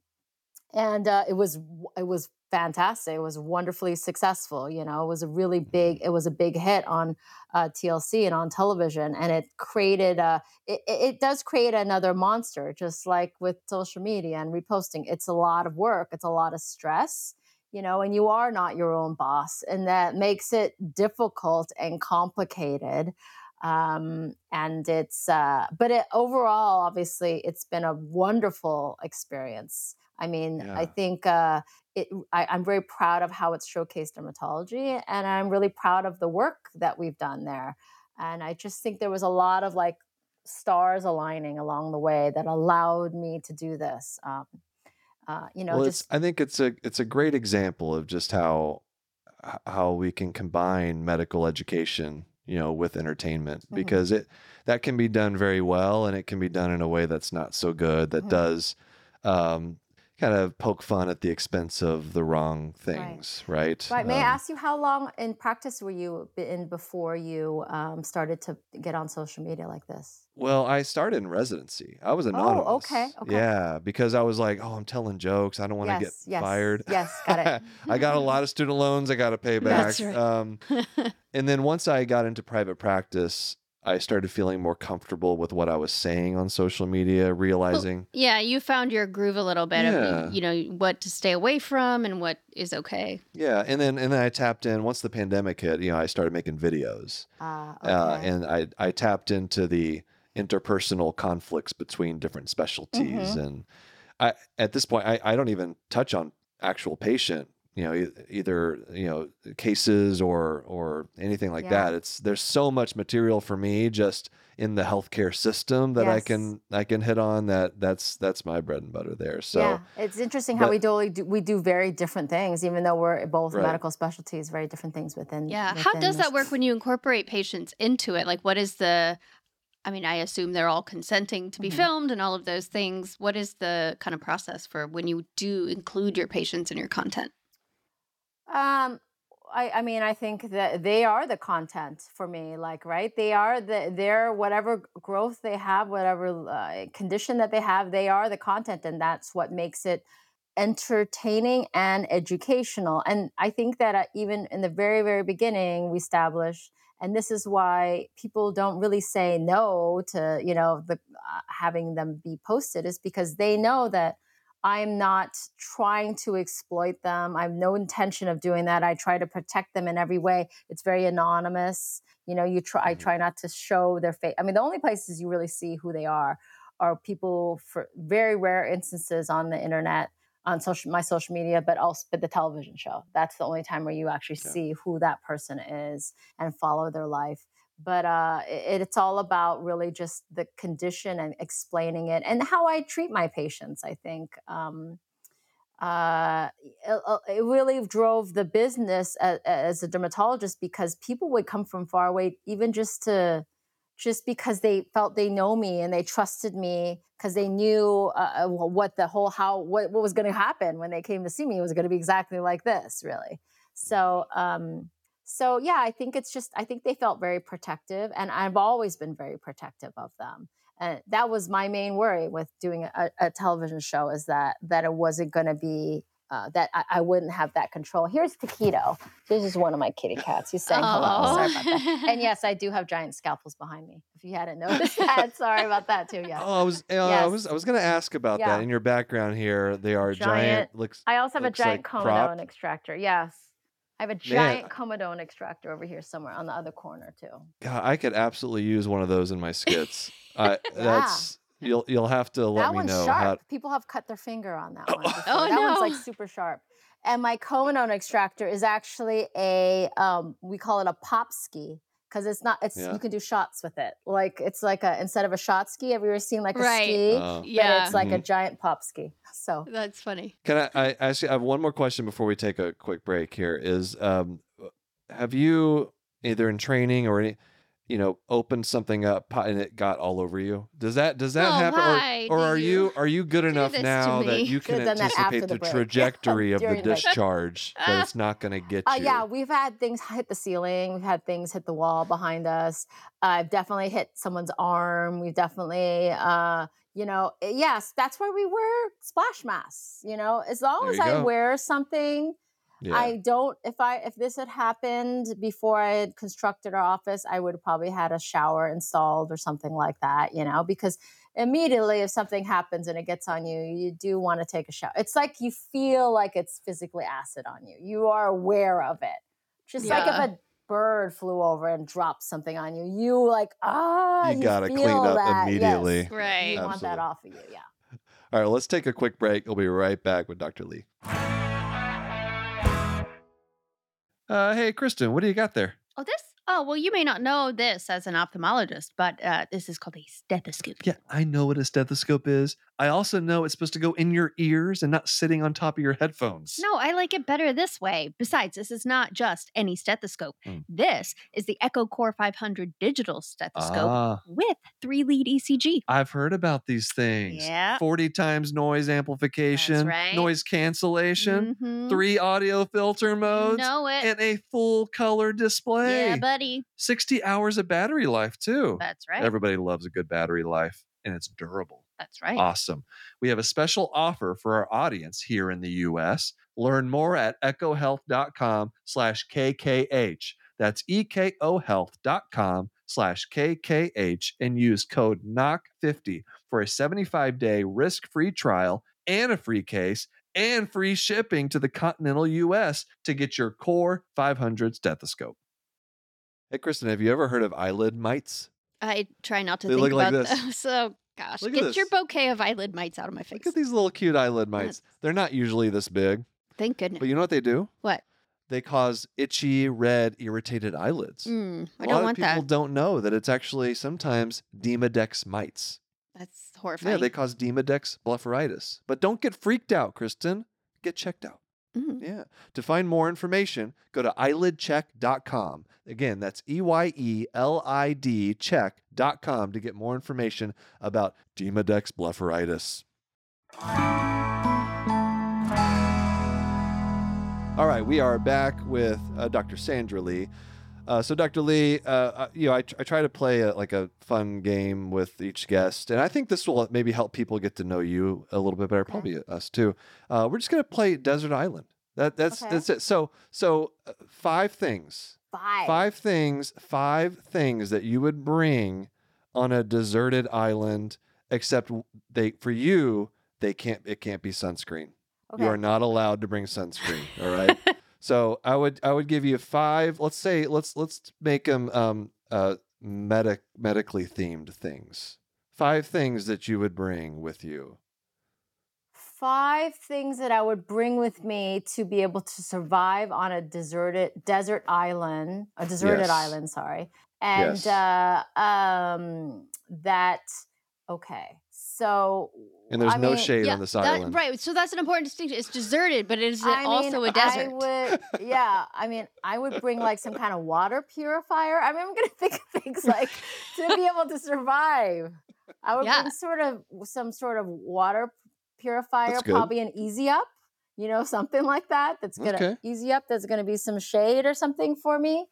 and uh, it was it was fantastic it was wonderfully successful you know it was a really big it was a big hit on uh, tlc and on television and it created a it, it it does create another monster just like with social media and reposting it's a lot of work it's a lot of stress you know and you are not your own boss and that makes it difficult and complicated um, and it's uh, but it, overall obviously it's been a wonderful experience i mean Yeah. i think uh, it, I, i'm very proud of how it's showcased dermatology and i'm really proud of the work that we've done there and i just think there was a lot of like stars aligning along the way that allowed me to do this um, uh, you know well, just I think it's a it's a great example of just how how we can combine medical education, you know, with entertainment Mhm. because it that can be done very well and it can be done in a way that's not so good that Mhm. does um, kind of poke fun at the expense of the wrong things, right? Right. May I Um, ask you how long in practice were you in before you um, started to get on social media like this? Well, I started in residency. I was anonymous. Oh, okay, okay. Yeah, because I was like, oh, I'm telling jokes. I don't want to yes. get yes. fired. Yes. Got it. (laughs) I got a lot of student loans I got to pay back. That's right. Um, (laughs) and then once I got into private practice, I started feeling more comfortable with what I was saying on social media, realizing, yeah, you found your groove a little bit Yeah. of you know what to stay away from and what is okay. yeah. And then and then I tapped in once the pandemic hit. You know, I started making videos, Uh, uh, and I I tapped into the interpersonal conflicts between different specialties, Mhm. and I at this point I, I don't even touch on actual patient. You know, e- either you know cases or or anything like Yeah. that. It's there's so much material for me just in the healthcare system that I can I can hit on. That that's that's my bread and butter there. So yeah, it's interesting how we do, do we do very different things, even though we're both Right. medical specialties, very different things within. Yeah. How within does that work when you incorporate patients into it? Like, what is the, I mean, I assume they're all consenting to be Mhm. filmed and all of those things. What is the kind of process for when you do include your patients in your content? Um, I, I mean, I think that they are the content for me. Like, right? They are the they're whatever growth they have, whatever uh, condition that they have, they are the content, and that's what makes it entertaining and educational. And I think that uh, even in the very, very beginning, we established, and this is why people don't really say no to you know the uh, having them be posted, is because they know that I'm not trying to exploit them. I have no intention of doing that. I try to protect them in every way. It's very anonymous. You know, you try I Mhm. try not to show their face. I mean, the only places you really see who they are are people for very rare instances on the internet, on social my social media, but also but the television show. That's the only time where you actually Yeah. see who that person is and follow their life but uh, it, it's all about really just the condition and explaining it and how I treat my patients. I think um, uh, it, it really drove the business as, as a dermatologist because people would come from far away, even just to just because they felt they know me and they trusted me because they knew uh, uh, what the whole how what, what was going to happen when they came to see me it was going to be exactly like this really so um so yeah i think it's just i think they felt very protective and i've always been very protective of them and that was my main worry with doing a, a television show is that that it wasn't going to be uh, that I, I wouldn't have that control. Here's Taquito. This is one of my kitty cats. He's saying hello. Sorry about that. (laughs) And yes, I do have giant scalpels behind me. If you hadn't noticed that, sorry about that too. Yeah. Oh, I was uh, I was I was going to ask about Yeah. that. In your background here, they are giant. Giant- looks I also have a giant like comedone prop. extractor. Yes. I have a giant comedone extractor over here somewhere on the other corner too. God, I could absolutely use one of those in my skits. I (laughs) that's you'll you'll have to let that me one's know sharp. how. People have cut their finger on that one. (coughs) before. Oh, that one's like super sharp. And my comedone extractor is actually a um, we call it a pop ski because it's not it's Yeah. you can do shots with it. Like it's like a instead of a shot ski, have you ever seen like a Right. ski? Oh. But yeah. it's like a Mhm. giant pop ski. (laughs) So That's funny. Can I, I ask you? I have one more question before we take a quick break. Here is, um, have you either in training or any, you know, opened something up and it got all over you? Does that does that Oh, happen, or, or are you you are you good enough now that you (laughs) can done that after anticipate the the (laughs) trajectory of the During the break. discharge that it's not going (laughs) to get Uh, you? yeah, we've had things hit the ceiling. We've had things hit the wall behind us. I've definitely hit someone's arm. We've definitely, uh, you know, eh, yes, that's why we wear splash masks. You know, as long There as I go. wear something, yeah. I don't. If I if this had happened before I had constructed our office, I would have probably had a shower installed or something like that. You know, because immediately if something happens and it gets on you, you do want to take a shower. It's like you feel like it's physically acid on you. You are aware of it. Just like if a bird flew over and dropped something on you, you like ah, You gotta clean up that. immediately. Yes. Right. You want that off of you, yeah. All right, let's take a quick break. We'll be right back with Dr. Lee. Uh, hey, Kristen, what do you got there? Oh, this Oh, well, you may not know this as an ophthalmologist, but uh, this is called a stethoscope. Yeah, I know what a stethoscope is. I also know it's supposed to go in your ears and not sitting on top of your headphones. No, I like it better this way. Besides, this is not just any stethoscope. Mm. This is the Eko Core 500 digital stethoscope Ah, with three lead ECG. I've heard about these things. Yeah. 40 times noise amplification, right. noise cancellation, Mhm. three audio filter modes, and a full color display. Yeah, buddy. 60 hours of battery life, too. That's right. Everybody loves a good battery life, and it's durable. That's right. Awesome. We have a special offer for our audience here in the US. Learn more at ekohealth.com slash KKH. That's ekohealth.com slash KKH and use code KNOCK50 for a 75-day risk-free trial and a free case and free shipping to the continental US to get your Core 500 stethoscope. Hey, Kristen, have you ever heard of eyelid mites? I try not to They think look like about this. those. (laughs) So, gosh, Look at get your bouquet of eyelid mites out of my face. Look at these little cute eyelid mites. They're not usually this big, Thank goodness. but you know what they do? What? They cause itchy, red, irritated eyelids. Mm, I a don't lot want of people that. don't know that it's actually sometimes Demodex mites. That's horrifying. Yeah, they cause Demodex blepharitis. But don't get freaked out, Kristen. Get checked out. Mm. Yeah. To find more information, go to eyelidcheck.com. Again, that's E Y E L I D check.com to get more information about Demodex blepharitis. All right, we are back with uh, Dr. Sandra Lee. Uh, so, Dr. Lee, uh, uh, you know, I, I try to play a, like a fun game with each guest, and I think this will maybe help people get to know you a little bit better, probably us too. Uh, we're just gonna play Desert Island. That that's Okay. that's it. So so uh, five things, Five. five things, five things that you would bring on a deserted island, except they for you they can't it can't be sunscreen. Okay. You are not allowed to bring sunscreen. All right. (laughs) so I would I would give you five. Let's say let's let's make them um uh medic medically themed things. Five things that you would bring with you. Five things that I would bring with me to be able to survive on a deserted desert island, a deserted Yes. island, sorry. And Yes. uh um that okay. So And there's I no mean, shade yeah, on this that- island. right. So that's an important distinction. It's deserted, but it is I also mean, a desert. I would, (laughs) yeah. I mean, I would bring like some kind of water purifier. I mean, I'm gonna (laughs) think of things like to be able to survive. I would Yeah. bring sort of some sort of water purifier, probably an EZ-Up. You know, something like that. That's gonna Okay. EZ-Up. There's gonna be some shade or something for me.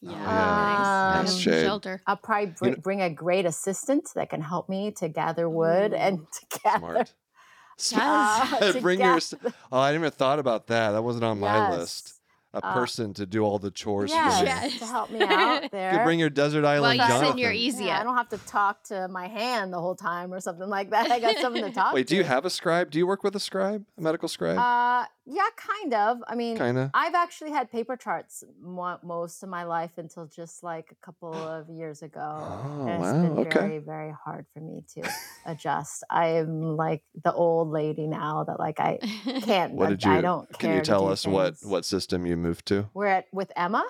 Yeah, yeah. Um, nice. Nice Shelter. I'll probably br- You know- bring a great assistant that can help me to gather wood and to gather. Smart. (laughs) Yes. (laughs) uh, to bring your. gather- ass- Oh, I didn't even thought about that. That wasn't on my list. Yes. A Uh, person to do all the chores Yes, for me. Yes. to help me out (laughs) there. You bring your desert Well, island you Jonathan. send your easy Yeah, I don't have to talk to my hand the whole time or something like that. I got something to talk Wait, to. do you have a scribe? Do you work with a scribe, a medical scribe? Uh, yeah, kind of. I mean, kind of. I've actually had paper charts mo- most of my life until just like a couple (gasps) of years ago. Oh, and it's wow, been okay. very, very hard for me to adjust. I am like the old lady now that like I (laughs) can't. What I, did you? I don't Can you tell do us what things. what system you moved to? we're at with EMA,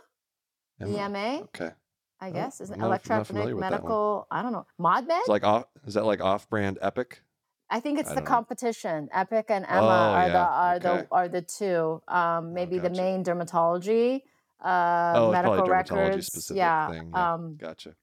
Emma? EMA, Okay. I Oh, guess is I'm it electronic familiar with that one. medical. I don't know. ModMed. It's like off. Is that like off-brand Epic? I think it's I the don't know. competition. Epic and EMA Oh, are the are okay. Oh, the are the two. Um, maybe the gotcha. main dermatology, uh, Oh, medical dermatology records. specific yeah. thing, yeah. Um, Gotcha.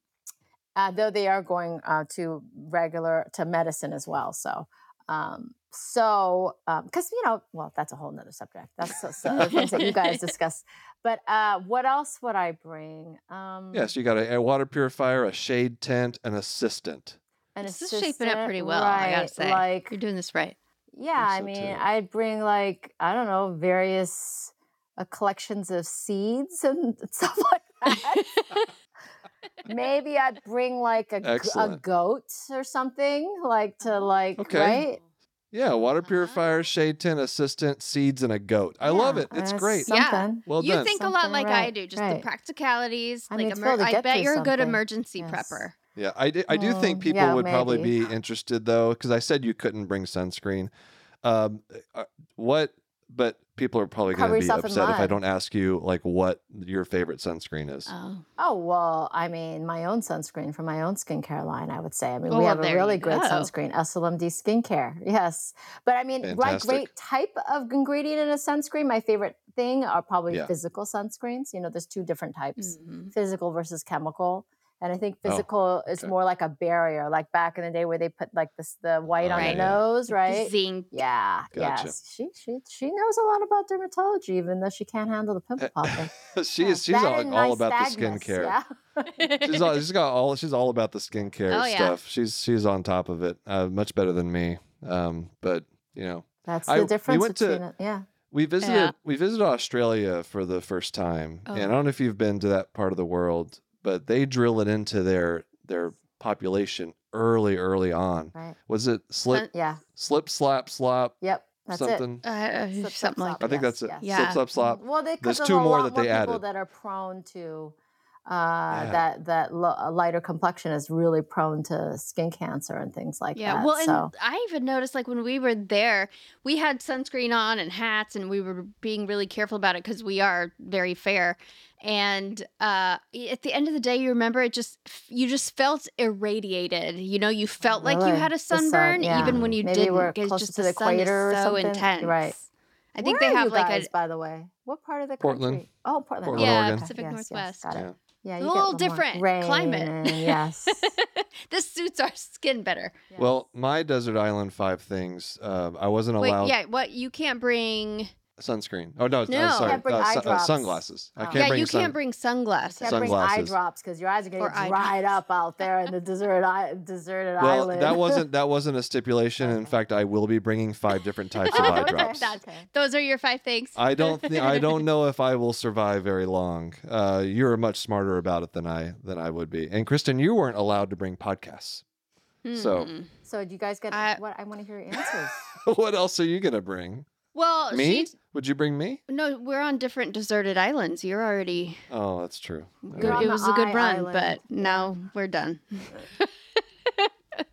uh, though they are going uh, to regular to medicine as well. So, um, so because you know, well, that's a whole nother subject. That's so, so things that you guys (laughs) discuss. But uh, what else would I bring? Um, Yeah, so you got a, a water purifier, a shade tent, an assistant. An This is shaping up pretty assistant, well, I gotta say. Like You're doing this right. Yeah, I so, mean, too. I'd bring like I don't know various uh, collections of seeds and (laughs) stuff like that. (laughs) Maybe I'd bring like a, Excellent. goat or something like to like Okay. right. Yeah, water Uh-huh. purifier, shade tent, assistant, seeds, and a goat. I love it. It's uh, great. Yeah. Something. Well you done. think a lot Something like I do, just right. the practicalities. I like mean, emer- I bet you're a good emergency Yes. prepper. Yeah, I, d- I do think Mm, people yeah, would probably be interested though, because I said you couldn't bring sunscreen. Um, uh, what? But people are probably going to be upset if I don't ask you like what your favorite sunscreen is. Oh. Oh well, I mean, my own sunscreen from my own skincare line. I would say. I mean, Oh, we well, have a really great go. sunscreen, SLMD Skincare. Yes, but I mean, like great type of ingredient in a sunscreen. My favorite thing are probably Yeah. physical sunscreens. You know, there's two different types: Mhm. physical versus chemical. And I think Oh, physical is okay. more like a barrier, like back in the day where they put like this the white Oh, on yeah, the nose, The right? Zinc. Yeah, Gotcha. yes. She she she knows a lot about dermatology, even though she can't handle the pimple popping. (laughs) she's Yeah, she's that all, all nice about the skincare. Yeah. she's all, she's got all she's all about the skincare (laughs) Oh, yeah. stuff. She's she's on top of it, uh, much better than me. Um, but you know, That's I- the we difference went to- between it. Yeah. we visited Yeah. we visited Australia for the first time, and I Oh. don't know if you've been to that part of the world, but they drill it into their their population early early on. Right. Was it slip Yeah. slip slap slop Yep. That's something? Uh, uh, it. Slip, slap, something like slop, I think yes, that's it. yes. Yeah. Slip slap slop. Well, they, 'cause There's there's two a more lot that they more people added. that are prone to uh, Yeah. that that lo- a lighter complexion is really prone to skin cancer and things like yeah. that. Yeah, well, and I even noticed like when we were there, we had sunscreen on and hats, and we were being really careful about it because we are very fair. And uh, at the end of the day, you remember it just you just felt irradiated. You know, you felt like you had a The sun, sunburn yeah. even when you Maybe didn't. we're 'cause closer just to the sun is equator or so something. intense. Right. I think Where they are have you like guys, a by the way. What part of the Portland. country? Oh, Portland. Portland, Yeah, Oregon. Pacific yes, Northwest. Yes, got Yeah. it. Yeah, A you little get more different rain climate. yes. (laughs) this suits our skin better. Well, my desert island five things. Uh, I wasn't Wait, allowed yeah, what you can't bring? Sunscreen. Oh no, No. uh, sorry, Can't bring uh, eye sun- uh, drops. sunglasses. I Oh. can't yeah, bring you sun- can't bring sunglasses. Can't bring eye Sunglasses. drops because your eyes are Or gonna eye get dried drops. up out there in the desert, I- deserted Well, island. that wasn't that (laughs) wasn't a stipulation. In Okay. fact, I will be bringing five different (laughs) types of eye okay. drops. That's- Okay. Those are your five things. I don't thi- I don't (laughs) know if I will survive very long. Uh, you're much smarter about it than I than I would be. And Kristen, you weren't allowed to bring podcasts. so- Hmm. So do you guys get I- what? I want to hear your answers. what else are you gonna bring? Well, me? she's Would you bring me? no, we're on different deserted islands. You're already Oh, that's true. Good. It was a good eye run, island. but now we're done. (laughs) uh,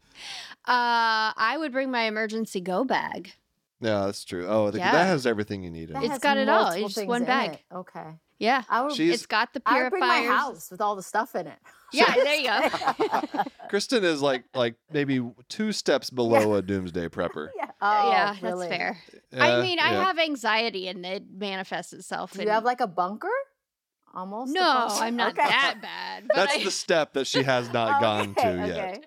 I would bring my emergency go bag. Yeah, that's true. Oh, the, Yeah. that has everything you need in That It's got it all. It's just one bag. it. Okay. Yeah, I would. It's got the purifiers. I would bring my house with all the stuff in it. Yeah, there you go. (laughs) Kristen is like like maybe two steps below a doomsday prepper. (laughs) yeah. Oh, yeah, really? that's fair. Uh, I mean, I have anxiety, and it manifests itself. Do in, you have like a bunker? Almost. no. I'm not (laughs) Okay. that bad. That's I, the step that she has not gone to Okay, yet. okay.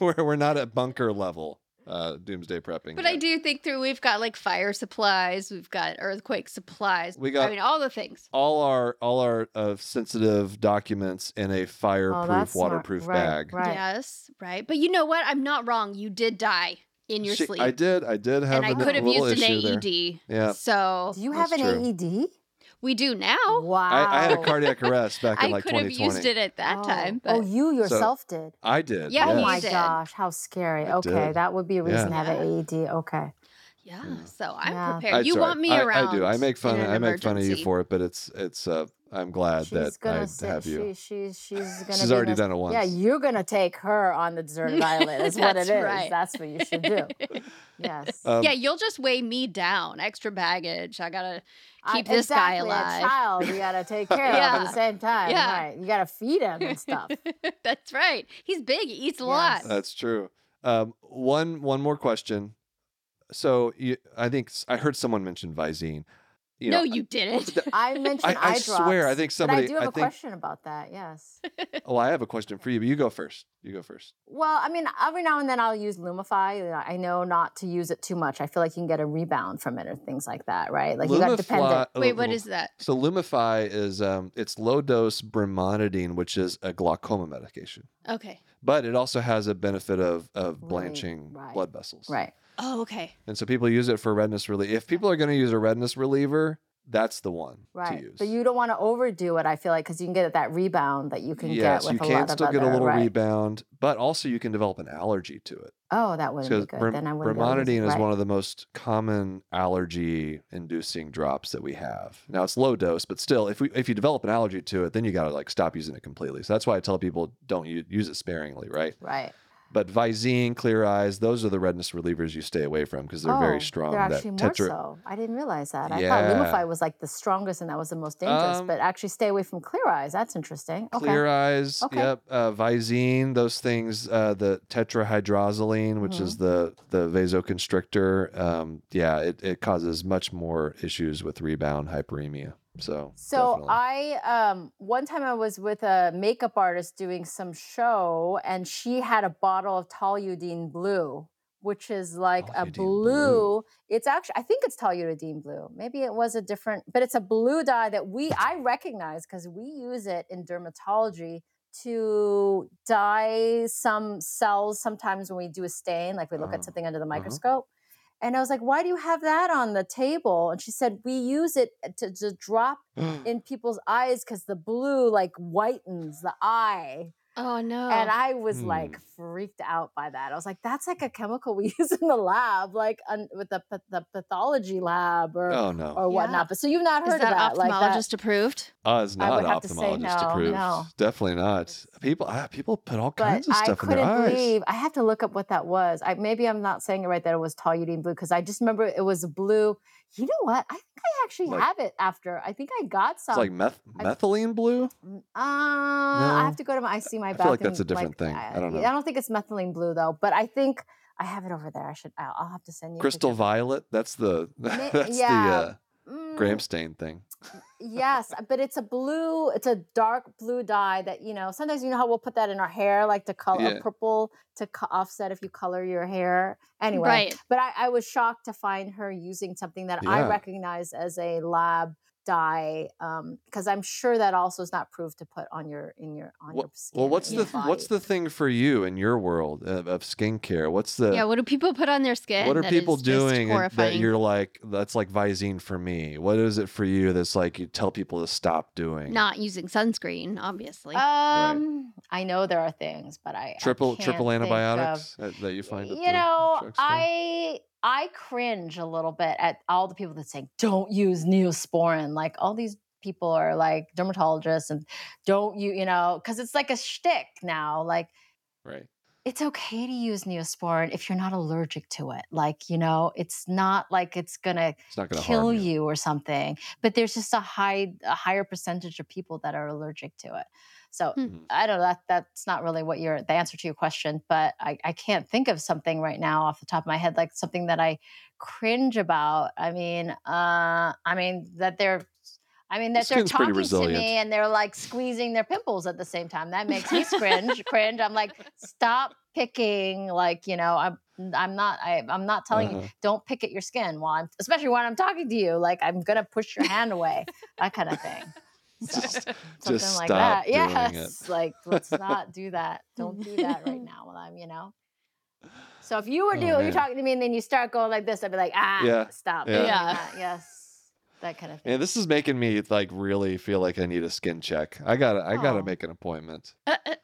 We're we're not at bunker level uh, doomsday prepping. But yet. I do think through. We've got like fire supplies. We've got earthquake supplies. We got- I mean, all the things. all our all our uh, sensitive documents in a Oh, fireproof, that's smart. waterproof Right, bag. Right. Yes, right. But you know what? I'm not wrong. You did die in your She- sleep, I did. I did have and I a could have used an issue there. AED. Yeah. So Do you have an true. AED? We do now. Wow. I, I had a cardiac arrest back (laughs) in I like could have 2020. used it at that oh. time. But oh, you yourself did. I did. Yeah, Oh he my did. gosh, how scary. I okay, did. that would be a reason Yeah. to have an AED. Okay. yeah, Yeah. so I'm Yeah. prepared. I- you sorry, want me I, around? I do. I make fun. Of, I make fun of you for it, but it's it's. Uh, I'm glad She's that gonna I sit, have you. She, she's she's (sighs) gonna. She's already mis- done it once. Yeah, you're gonna take her on the deserted (laughs) island. Is what That's it is. right. That's what you should do. (laughs) Yes. Um, yeah, you'll just weigh me down. Extra baggage. I gotta I- keep this guy alive. A child you gotta (laughs) take care of at the same time. Yeah. Right. You gotta feed him and stuff. That's right. He's big. He eats a Yes. lot. That's true. Um, one one more question. So you, I think I heard someone mention Visine. You no, know, you didn't. th- (laughs) I mentioned I- I eye swear, I think somebody- I do have I a think- question about that. Yes. (laughs) oh, I have a question for you, but you go first. You go first. Well, I mean, every now and then I'll use Lumify. I know not to use it too much. I feel like you can get a rebound from it or things like that, right? Like you got to depend Lumify- it. Wait, what is that? So Lumify is um, it's low dose brimonidine, which is a glaucoma medication, Okay. but it also has a benefit of of Right, blanching right, blood vessels. Right. Oh, okay. And so people use it for redness relief. If people are going to use a redness reliever, that's the one to use. But you don't want to overdo it, I feel like, because you can get that rebound that you can yes, get with you can still get a little right. rebound, but also you can develop an allergy to it. Oh, that wouldn't be good. brim- then I wouldn't be to use brimonidine is right. one of the most common allergy inducing drops that we have. Now it's low dose, but still, if we if you develop an allergy to it, then you got to like stop using it completely. So that's why I tell people don't use it sparingly, right? Right. But Visine, Clear Eyes, those are the redness relievers you stay away from because they're very Oh, strong. They're That actually more tetra- so. I didn't realize that. I Yeah. thought Lumify was like the strongest and that was the most dangerous. Um, but actually, stay away from Clear Eyes. That's interesting. Okay. Clear Eyes, Okay. yep. Uh, Visine, those things. Uh, the tetrahydrozoline, which is the the vasoconstrictor. Um, yeah, it, it causes much more issues with rebound hyperemia. So, So definitely. I um one time I was with a makeup artist doing some show and she had a bottle of toluidine blue, which is like a blue, blue. It's actually I think it's toluidine blue. Maybe it was a different, but it's a blue dye that we I recognize because we use it in dermatology to dye some cells sometimes when we do a stain, like we look Oh, at something under the uh-huh. microscope. And I was like, why do you have that on the table? And she said, we use it eh, to, to drop (gasps) in people's eyes because the blue like whitens the eye. Oh no. And I was Hmm. like freaked out by that. I was like, that's like a chemical we (laughs) use in the lab, like un- with the, pa- the pathology lab or, oh no, or whatnot. Yeah. But so you've not is heard that of that. Like that. ophthalmologist approved? uh, it's not would have to say ophthalmologist no, approved. no. Definitely not. People, ah, people put all But kinds of I stuff in their couldn't eyes. believe. I have to look up what that was. I maybe I'm not saying it right that it was toluidine blue because I just remember it was blue. You know what? I think I actually Like- have it after. I think I got some. It's like meth- I- methylene blue. Mm, Uh, I have to go to my. I see my I bathroom. feel like that's a different thing. I don't know. I don't think it's methylene blue though, but I think I have it over there. I should. I'll, I'll have to send you. Crystal violet. That's the (laughs) that's yeah. the uh, Mm, gram stain thing. Yes, uh, but it's a blue. It's a dark blue dye that you know. Sometimes you know how we'll put that in our hair, like to color Yeah. purple to co- offset if you color your hair. Anyway, Right. but I, I was shocked to find her using something that I recognize as a lab dye because I'm sure that also is not proved to put on your in your on Well, your skin. well, what's the your what's the thing for you in your world of, of skincare? What's the yeah, what do people put on their skin? what are people doing that you're like that's like Visine for me? What is it for you that's like you tell people to stop doing? Not using sunscreen, obviously. Um, I know there are things, but I I triple can't triple think of- antibiotics that, that you find. at you the know drugstore? i i cringe a little bit at all the people that say don't use neosporin like all these people are like dermatologists and don't you you know because it's like a shtick now like right. it's okay to use neosporin if you're not allergic to it like you know it's not like it's gonna It's to kill you. you. or something but there's just a high a higher percentage of people that are allergic to it so Hmm. Mhm. I don't know. That that's not really what your the answer to your question, but I, I can't think of something right now off the top of my head, like something that I cringe about. I mean, uh, I mean that they're, I mean that they're talking to me and they're like squeezing their pimples at the same time. That makes me cringe. cringe. I'm like, stop picking. Like you know, I'm I'm not I, I'm not telling you Uh-huh. don't pick at your skin while I'm especially when I'm talking to you. Like I'm gonna push your hand away. That kind of thing. (laughs) So (laughs) Just, something just like stop that. (laughs) doing Yes. it. Like let's not do that. Don't do that right now while I'm, you know. So if you were Oh, doing, man. you're talking to me and then you start going like this, I'd be like, ah, Yeah, stop. yeah. Yeah. Yes. That kind of thing. And this is making me like really feel like I need a skin check. I gotta I gotta Oh. make an appointment. Uh, uh,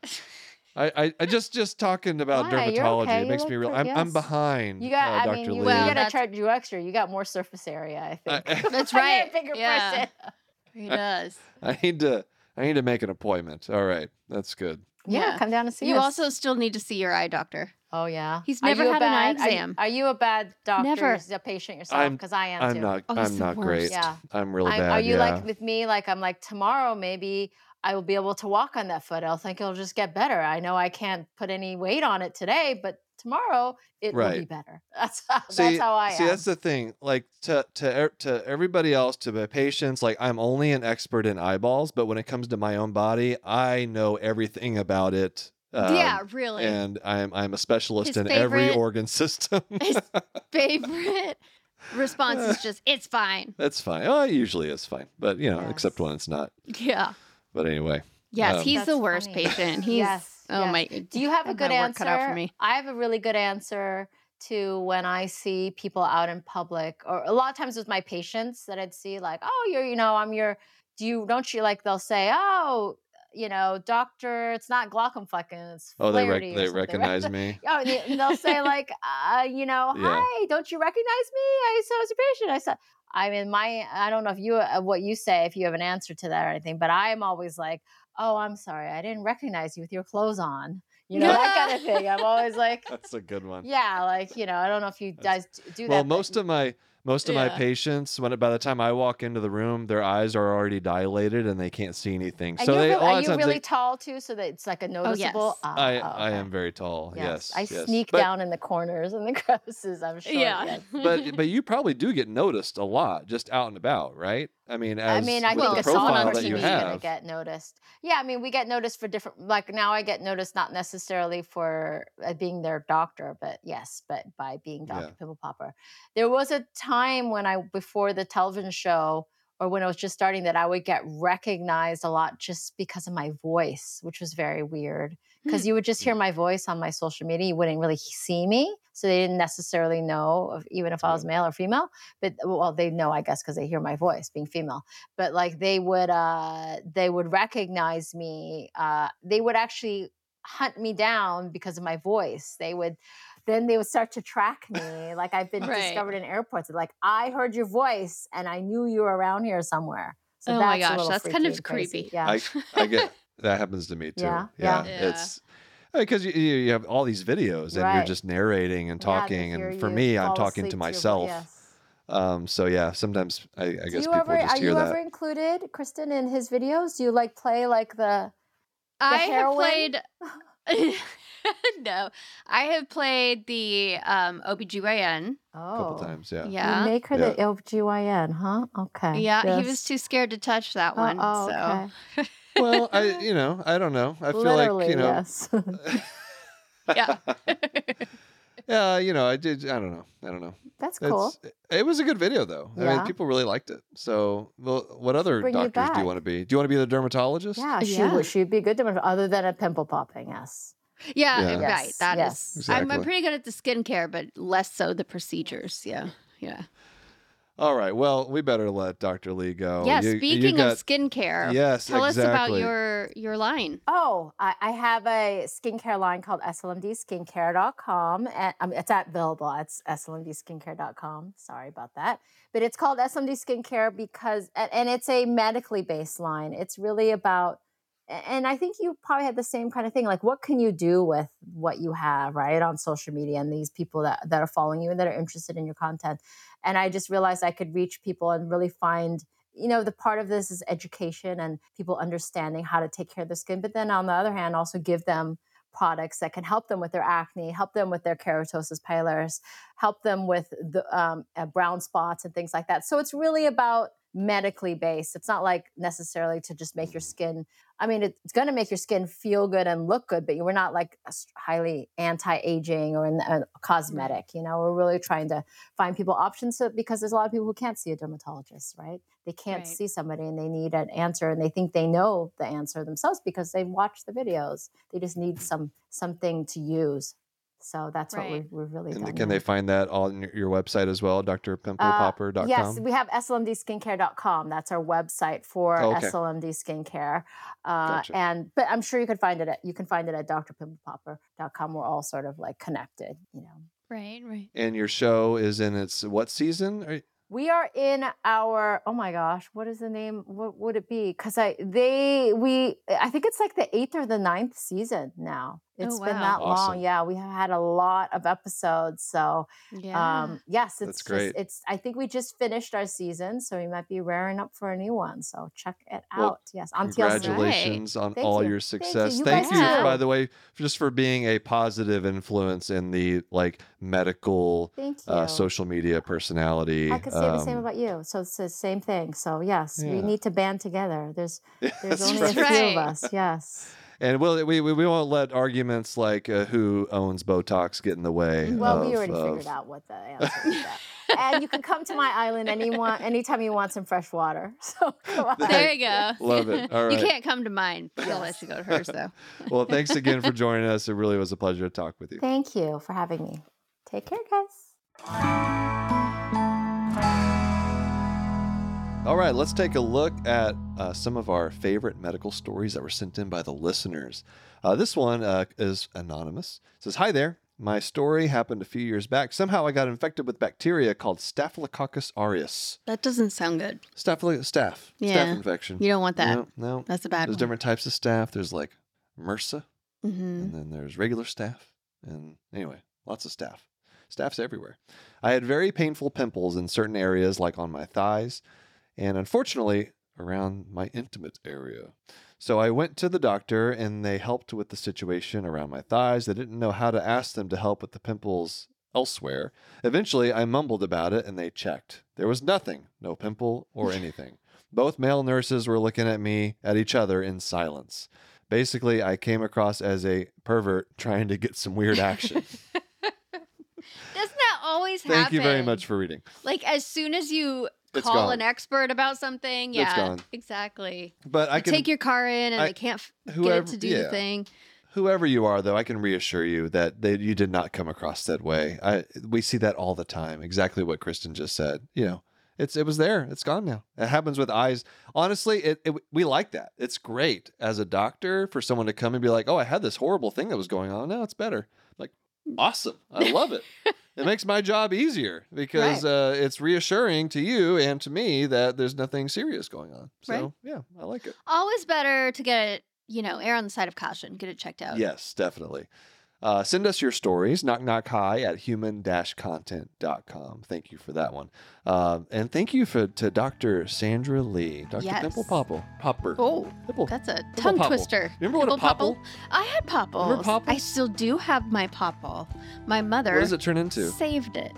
I, I, I just just talking about Why? Dermatology. okay. It makes me real. pretty- I'm, I'm behind. You got, uh, I Dr. mean, you, Lee. you gotta charge you extra. You got more surface area, I think. I, That's right. bigger yeah, person. He does. (laughs) I need to I need to make an appointment. All right, that's good. Yeah, Yeah. come down and see You us. also still need to see your eye doctor. Oh yeah. He's Are never you a had an eye bad- are you- exam. Are you, a bad doctor? Never. You're a patient yourself? I'm- Because I am I'm too. not Oh, he's I'm the not great. Yeah. I'm really I'm- bad. Are you yeah. like with me? Like I'm like tomorrow maybe I will be able to walk on that foot. I'll think it'll just get better. I know I can't put any weight on it today, but tomorrow it will be better. (laughs) That's how, see, that's how I see, am. that's the thing. Like to to to everybody else, to my patients, like I'm only an expert in eyeballs, but when it comes to my own body, I know everything about it. um, yeah, really. and I'm I'm a specialist His in every organ (laughs) system. His (laughs) favorite response is just, it's fine. That's fine. Oh, it usually is fine, but you know, except when it's not. Yeah. But anyway, Yes, Um, he's the worst funny. patient. (laughs) He's Yes, oh yes. my. Do you have a good answer? cut out for me. I have a really good answer to when I see people out in public, or a lot of times with my patients that I'd see, like, oh, you're, you know, I'm your, do you, don't you like, they'll say, oh, you know, doctor, it's not Glaucomflecken, it's oh, they rec- they (laughs) recognize me. Oh, and they, they'll say like, (laughs) uh, you know, Yeah. hi, don't you recognize me? I saw as your patient. I saw. I mean, my, I don't know if you, uh, what you say, if you have an answer to that or anything, but I'm always like, oh, I'm sorry, I didn't recognize you with your clothes on. you know that kind of thing. I'm always like, (laughs) That's a good one. yeah, like you know, I don't know if you guys do that. Well, but- most of my most of my patients, when by the time I walk into the room, their eyes are already dilated and they can't see anything. And so you're they real- a are you really they- tall too, so that it's like a noticeable. Oh, yes. Ah, I oh, I am very tall. Yes, I yes. sneak But- down in the corners and the (laughs) crevices. I'm sure. yeah. yes. but but you probably do get noticed a lot just out and about, right? I mean, as I mean, I think the it's on TV you TV gonna get noticed. Yeah, I mean, we get noticed for different. Like now, I get noticed not necessarily for uh, being their doctor, but yes, but by being Yeah. Doctor Pimple Popper. There was a time when I before the television show or when I was just starting that I would get recognized a lot just because of my voice, which was very weird. Because you would just hear my voice on my social media, you wouldn't really see me, so they didn't necessarily know if, even if I was male or female. But well, they know, I guess, because they hear my voice being female but like they would uh they would recognize me uh they would actually hunt me down because of my voice they would then they would start to track me like i've been Right. discovered in airports like i heard your voice and i knew you were around here somewhere so Oh that's my gosh, little that's kind of and crazy. creepy. yeah I I get that happens to me too. Yeah, Yeah, yeah. Yeah. it's because you, you you have all these videos and you're Right. just narrating and talking, hear and for you me, I'm fall talking asleep to your myself. yes. Um, so yeah, sometimes I, I Do guess you people ever just are hear you that. ever included kristen in his videos do you like play like the I have heroine? played. (laughs) no, I have played the um, OBGYN. oh a couple times. Yeah. Yeah. You make her Yeah. the LGYN, huh? Okay. Yeah, he was too scared to touch that Oh, one. oh, so okay. (laughs) well, I (laughs) you know I don't know. I feel Literally, like you know. yes. (laughs) yeah. (laughs) yeah, you know, I did. I don't know. I don't know. That's cool. It's, it was a good video though. I mean, people really liked it. So, well, what other bring you doctors do you want to be? Do you want to be the dermatologist? Yeah, she Yeah. would. She'd be good to other than a pimple popping. Yes. yeah, Yeah. right. Yes, That is. yes. I'm, I'm pretty good at the skincare, but less so the procedures. Yeah. Yeah. All right. Well, we better let Dr. Lee go. yeah. You- you speaking got- of skincare, yes, tell us about your your line. Oh, I, I have a skincare line called slmdskincare.com. And um, it's at available. It's slmdskincare.com. Sorry about that. But it's called SLMD Skincare because, and, and it's a medically based line. It's really about, a- and I think you probably had the same kind of thing. Like, what can you do with what you have, right, on social media and these people that, that are following you and that are interested in your content? And I just realized I could reach people and really find you know the part of this is education and people understanding how to take care of their skin but then on the other hand also give them products that can help them with their acne help them with their keratosis pilaris help them with the um, uh, brown spots and things like that so it's really about medically based it's not like necessarily to just make your skin i mean it's going to make your skin feel good and look good but we're not like highly anti-aging or in uh, cosmetic you know? We're really trying to find people options so, because there's a lot of people who can't see a dermatologist right? They can't Right. see somebody and they need an answer and they think they know the answer themselves because they've watched the videos. They just need some something to use so that's what we've, we've really And done can now. they find that on your- your website as well, drpimplepopper.com? Uh, Yes, we have slmdskincare.com. That's our website for Oh, okay. SLMD skincare. Uh, Gotcha. And but I'm sure you can find it at you can find it at drpimplepopper.com. We're all sort of like connected, you know. Right. Right. and your show is in its what season? Are- We are in our oh my gosh, what is the name? What would it be? Because I they we I think it's like the eighth or the ninth season now. It's been that Awesome. long. Yeah, we have had a lot of episodes. So Yeah. um yes, it's That's just great. it's I think we just finished our season, so we might be raring up for a new one. So check it Well, out. yes, on TLC. Congratulations on Thank all you. your Thank you. success. You Thank you, by the way, just for being a positive influence in the like medical Thank you. uh, social media personality. I could say the same Um, about you. So it's the same thing. So yes, we need to band together. There's (laughs) there's That's only right. a few of us. Yes. And we'll, we, we we won't let arguments like uh, who owns Botox get in the way. Well, of, we already of- figured out what the answer is. and you can come to my island anyone anytime you want some fresh water. (laughs) So come on. there you go. (laughs) Love it. All You can't come to mine. She'll Yes. let you go to hers though. (laughs) Well, thanks again for joining us. It really was a pleasure to talk with you. Thank you for having me. Take care, guys. All right, let's take a look at uh, some of our favorite medical stories that were sent in by the listeners. Uh, this one uh, is anonymous. It says, "Hi there. My story happened a few years back. Somehow I got infected with bacteria called Staphylococcus aureus. That doesn't sound good. Staphylo- staph. Staph Yeah. infection. You don't want that. No, no. That's a bad There's one. different types of staph. There's like MRSA. Mm-hmm. and then there's regular staph. And anyway, lots of staph. Staph's everywhere. I had very painful pimples in certain areas, like on my thighs, and unfortunately, around my intimate area. So I went to the doctor and they helped with the situation around my thighs. They didn't know how to ask them to help with the pimples elsewhere. Eventually, I mumbled about it and they checked. There was nothing, no pimple or (laughs) anything. Both male nurses were looking at me, at each other in silence. Basically, I came across as a pervert (laughs) trying to get some weird action. (laughs) Doesn't that always happen? Thank you very much for reading. Like as soon as you It's call gone. an expert about something, It's yeah, gone. exactly. But I You can take your car in and I- they can't f- get it to do yeah. the thing. whoever you are though i can reassure you that they, you did not come across that way. I, we see that all the time exactly what kristen just said you know. It's it was there. It's gone now. It happens with eyes. Honestly it, it we like that. It's great as a doctor for someone to come and be like oh i had this horrible thing that was going on. Now it's better. Like awesome. I love it (laughs) it makes my job easier because uh, it's reassuring to you and to me that there's nothing serious going on so Right. yeah i like it Always better to get it, you know, err on the side of caution. Get it checked out. Yes, definitely. Uh, send us your stories, knock knock hi at human content.com. Thank you for that one. Um, and thank you for to Dr. Sandra Lee, Dr. Yes. Popple. Popper. Oh, Pimple. that's a tongue popple. twister. Remember what a Pimple popple? I had popple. I still do have my popple. My mother What does it turn into? saved it.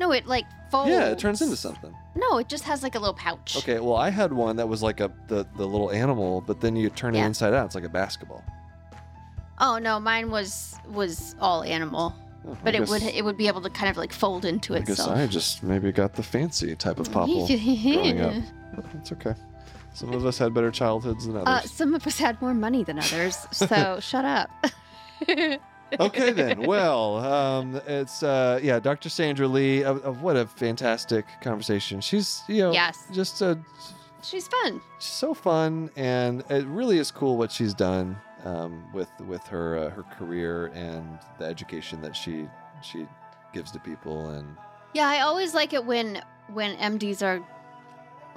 No, it like folds. Yeah, it turns into something. No, it just has like a little pouch. Okay, well, I had one that was like a the, the little animal, but then you turn it inside out. It's like a basketball. Oh no, mine was was all animal, Oh, I but it guess- would it would be able to kind of like fold into I guess itself. I just maybe got the fancy type of popple (laughs) growing up. It's okay. Some of us had better childhoods than Uh, others. some of us had more money than others, (laughs) so shut up. (laughs) okay then well um it's uh yeah dr sandra lee uh, what a fantastic conversation she's you know Yes. just uh, She's fun. she's so fun and it really is cool what she's done um with with her uh, her career and the education that she she gives to people and Yeah, I always like it when when MDs are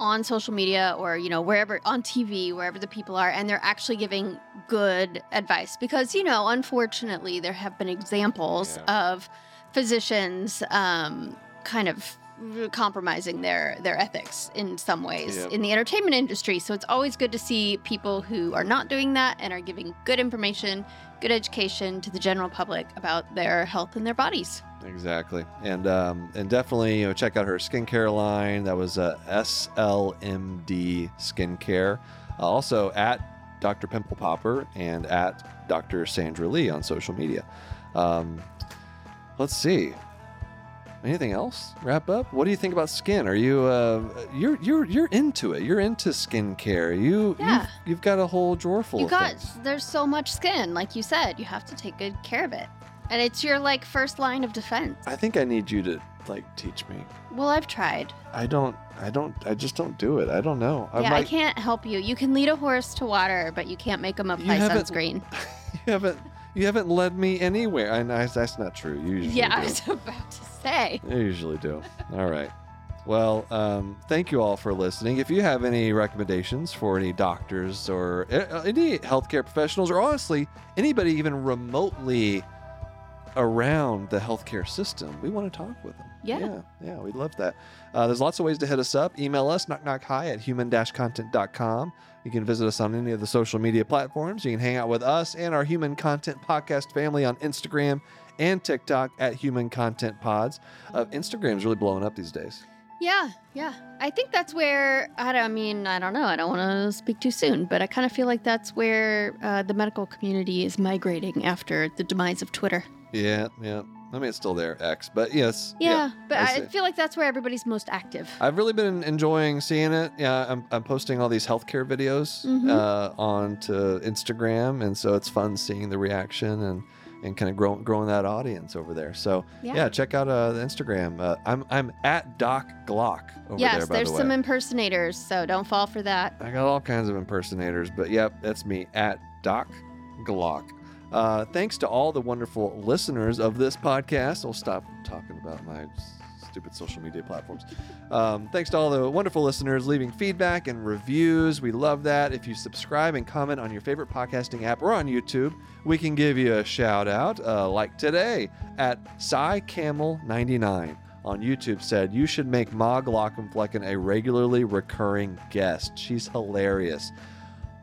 on social media or you know wherever on TV wherever the people are and they're actually giving good advice. Because you know unfortunately there have been examples of physicians um, kind of compromising their their ethics in some ways Yep. in the entertainment industry so it's always good to see people who are not doing that and are giving good information good education to the general public about their health and their bodies Exactly, and um, and definitely you know check out her skincare line. That was uh, SLMD Skincare. Uh, also at Dr. Pimple Popper and at Dr. Sandra Lee on social media. Um, let's see. Anything else? Wrap up. What do you think about skin? Are you uh, you're you're you're into it? You're into skincare. You Yeah. you've, you've got a whole drawer full you of got things. there's so much skin like you said you have to take good care of it and it's your like first line of defense I think I need you to like teach me. well i've tried I don't. I don't. I just don't do it. I don't know. yeah i can't help you you can lead a horse to water but you can't make him apply sunscreen (laughs) you haven't you haven't led me anywhere. I know that's not true. You usually yeah (laughs) i was about to say I usually do. All right. Well, um, thank you all for listening. If you have any recommendations for any doctors or uh, any healthcare professionals, or honestly anybody even remotely around the healthcare system, we want to talk with them. Yeah. yeah, yeah we'd love that. Uh, there's lots of ways to hit us up. Email us knock knock hi at human-content.com. You can visit us on any of the social media platforms. You can hang out with us and our Human Content Podcast family on Instagram and TikTok at Human Content Pods. Uh, Instagram's really blowing up these days. yeah yeah i think that's where i, I mean i don't know i don't want to speak too soon but i kind of feel like that's where uh, the medical community is migrating after the demise of twitter Yeah, yeah. I mean, it's still there, X, but yes. yeah, but I I, feel like that's where everybody's most active I've really been enjoying seeing it. Yeah, I'm, I'm posting all these healthcare videos Mhm. uh, onto Instagram, and so it's fun seeing the reaction and and kind of growing growing that audience over there. So yeah, Yeah. check out uh, the Instagram. Uh, I'm I'm at Doc Glock over yes there. By there's the way, some impersonators so don't fall for that I got all kinds of impersonators, but yep, that's me at Doc Glock. Uh, thanks to all the wonderful listeners of this podcast. I'll stop talking about my stupid social media platforms. Um, thanks to all the wonderful listeners leaving feedback and reviews. We love that. If you subscribe and comment on your favorite podcasting app or on YouTube, we can give you a shout out, uh, like today at CyCamel99 on YouTube said, You should make Ma Glaucomflecken a regularly recurring guest. She's hilarious.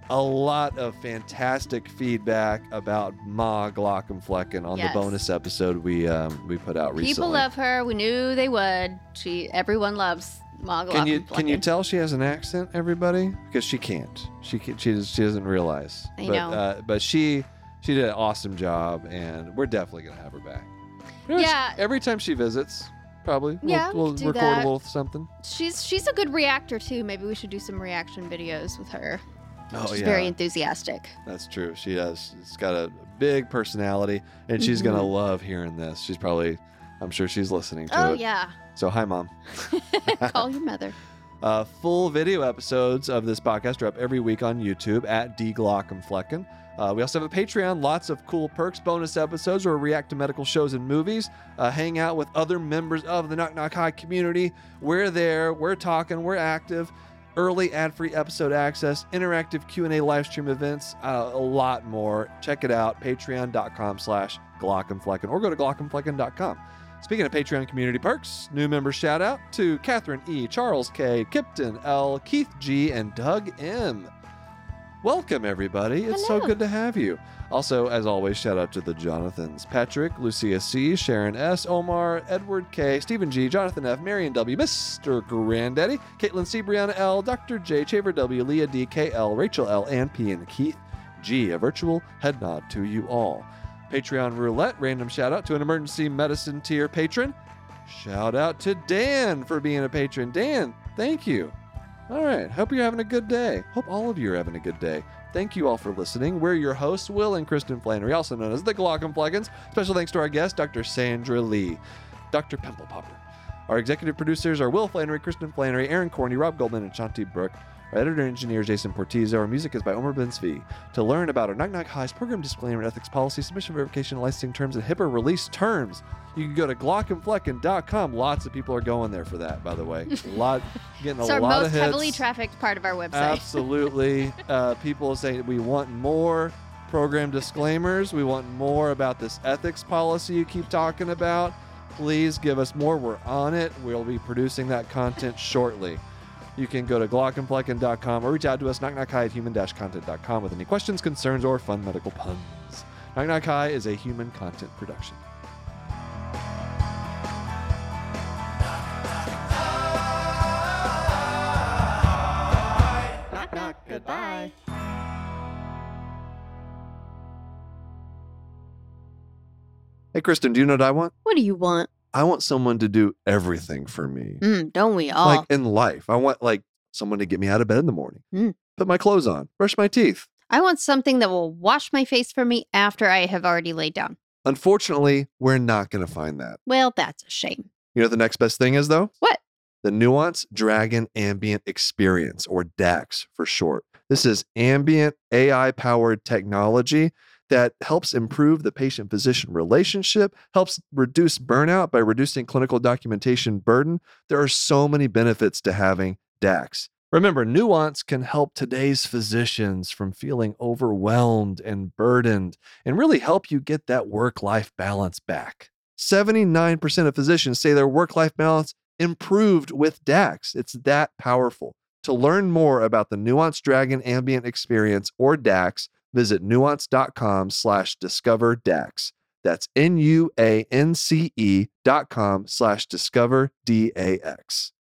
A lot of fantastic feedback about Ma Glaucomflecken on Yes. the bonus episode we um, we put out recently. People love her. We knew they would. She. Everyone loves Margot. Can you can you tell she has an accent, everybody? Because she can't. She can, she she doesn't realize. I but, know. Uh, but she she did an awesome job, and we're definitely gonna have her back. Pretty much Yeah. Every time she visits, probably. We'll- Yeah, we We'll, do record that. a little something. She's she's a good reactor too. Maybe we should do some reaction videos with her. Oh she's yeah, very enthusiastic. that's true. She does. She's got a big personality, and she's gonna Mhm. love hearing this. She's probably. I'm sure she's listening to Oh it. yeah. So hi, mom. (laughs) Call your mother. (laughs) Uh, full video episodes of this podcast are up every week on YouTube at D Glaucomflecken. Uh, we also have a Patreon, lots of cool perks, bonus episodes where we react to medical shows and movies, uh, hang out with other members of the Knock Knock Hi community. We're there, we're talking, we're active. Early ad-free episode access, interactive Q&A live stream events, uh, a lot more. Check it out, patreon.com slash Glaucomflecken, or go to glaucomflecken.com. Speaking of Patreon community perks, new member shout out to Catherine E., Charles K., Kipton L., Keith G., and Doug M. Welcome, everybody. It's so good to have you. Also, as always, shout out to the Jonathans Patrick, Lucia C., Sharon S., Omar, Edward K., Stephen G., Jonathan F., Marion W., Mr. Granddaddy, Caitlin C., Brianna L., Dr. J., Chaver W., Leah D., K. L., Rachel L., and P. and Keith G. A virtual head nod to you all. Patreon roulette, random shout out to an emergency medicine tier patron. Shout out to Dan for being a patron. Dan, thank you. All right. Hope you're having a good day. Hope all of you are having a good day. Thank you all for listening. We're your hosts, Will and Kristen Flannery, also known as the Glaucomfleckens. Special thanks to our guest, Dr. Sandra Lee, Dr. Pimple Popper. Our executive producers are Will Flannery, Kristen Flannery, Aaron Corney, Rob Goldman, and Shanti Brooke. Our editor and engineer Jason Portizo. Our music is by Omer Ben Zvi. To learn about our Knock Knock Hi's program disclaimer, ethics policy, submission verification, licensing terms, and HIPAA release terms, you can go to glaucomflecken.com. Lots of people are going there for that, by the way. A (laughs) lot, getting a It's our lot of most hits. heavily trafficked part of our website. Absolutely. (laughs) uh, people say we want more program disclaimers. We want more about this ethics policy you keep talking about. Please give us more. We're on it. We'll be producing that content shortly. You can go to glaucomflecken.com or reach out to us, knockknockhi at human-content.com with any questions, concerns, or fun medical puns. Knock Knock Hi is a human content production. Knock, knock. Goodbye. Hey, Kristen, do you know what I want? what do you want? I want someone to do everything for me. Mm, don't we all? like in life. I want like someone to get me out of bed in the morning, Mm. put my clothes on, brush my teeth. I want something that will wash my face for me after I have already laid down. Unfortunately, we're not going to find that. Well, that's a shame. You know what the next best thing is though? What? The Nuance Dragon Ambient Experience, or DAX for short. This is ambient AI powered technology that helps improve the patient physician relationship, helps reduce burnout by reducing clinical documentation burden. There are so many benefits to having DAX. Remember, Nuance can help today's physicians from feeling overwhelmed and burdened and really help you get that work life balance back. 79% of physicians say their work life balance improved with DAX. It's that powerful. To learn more about the Nuance Dragon Ambient Experience or DAX, visit nuance.com slash discover DAX. That's N U A N C E dot com slash discover D-A-X. Human content.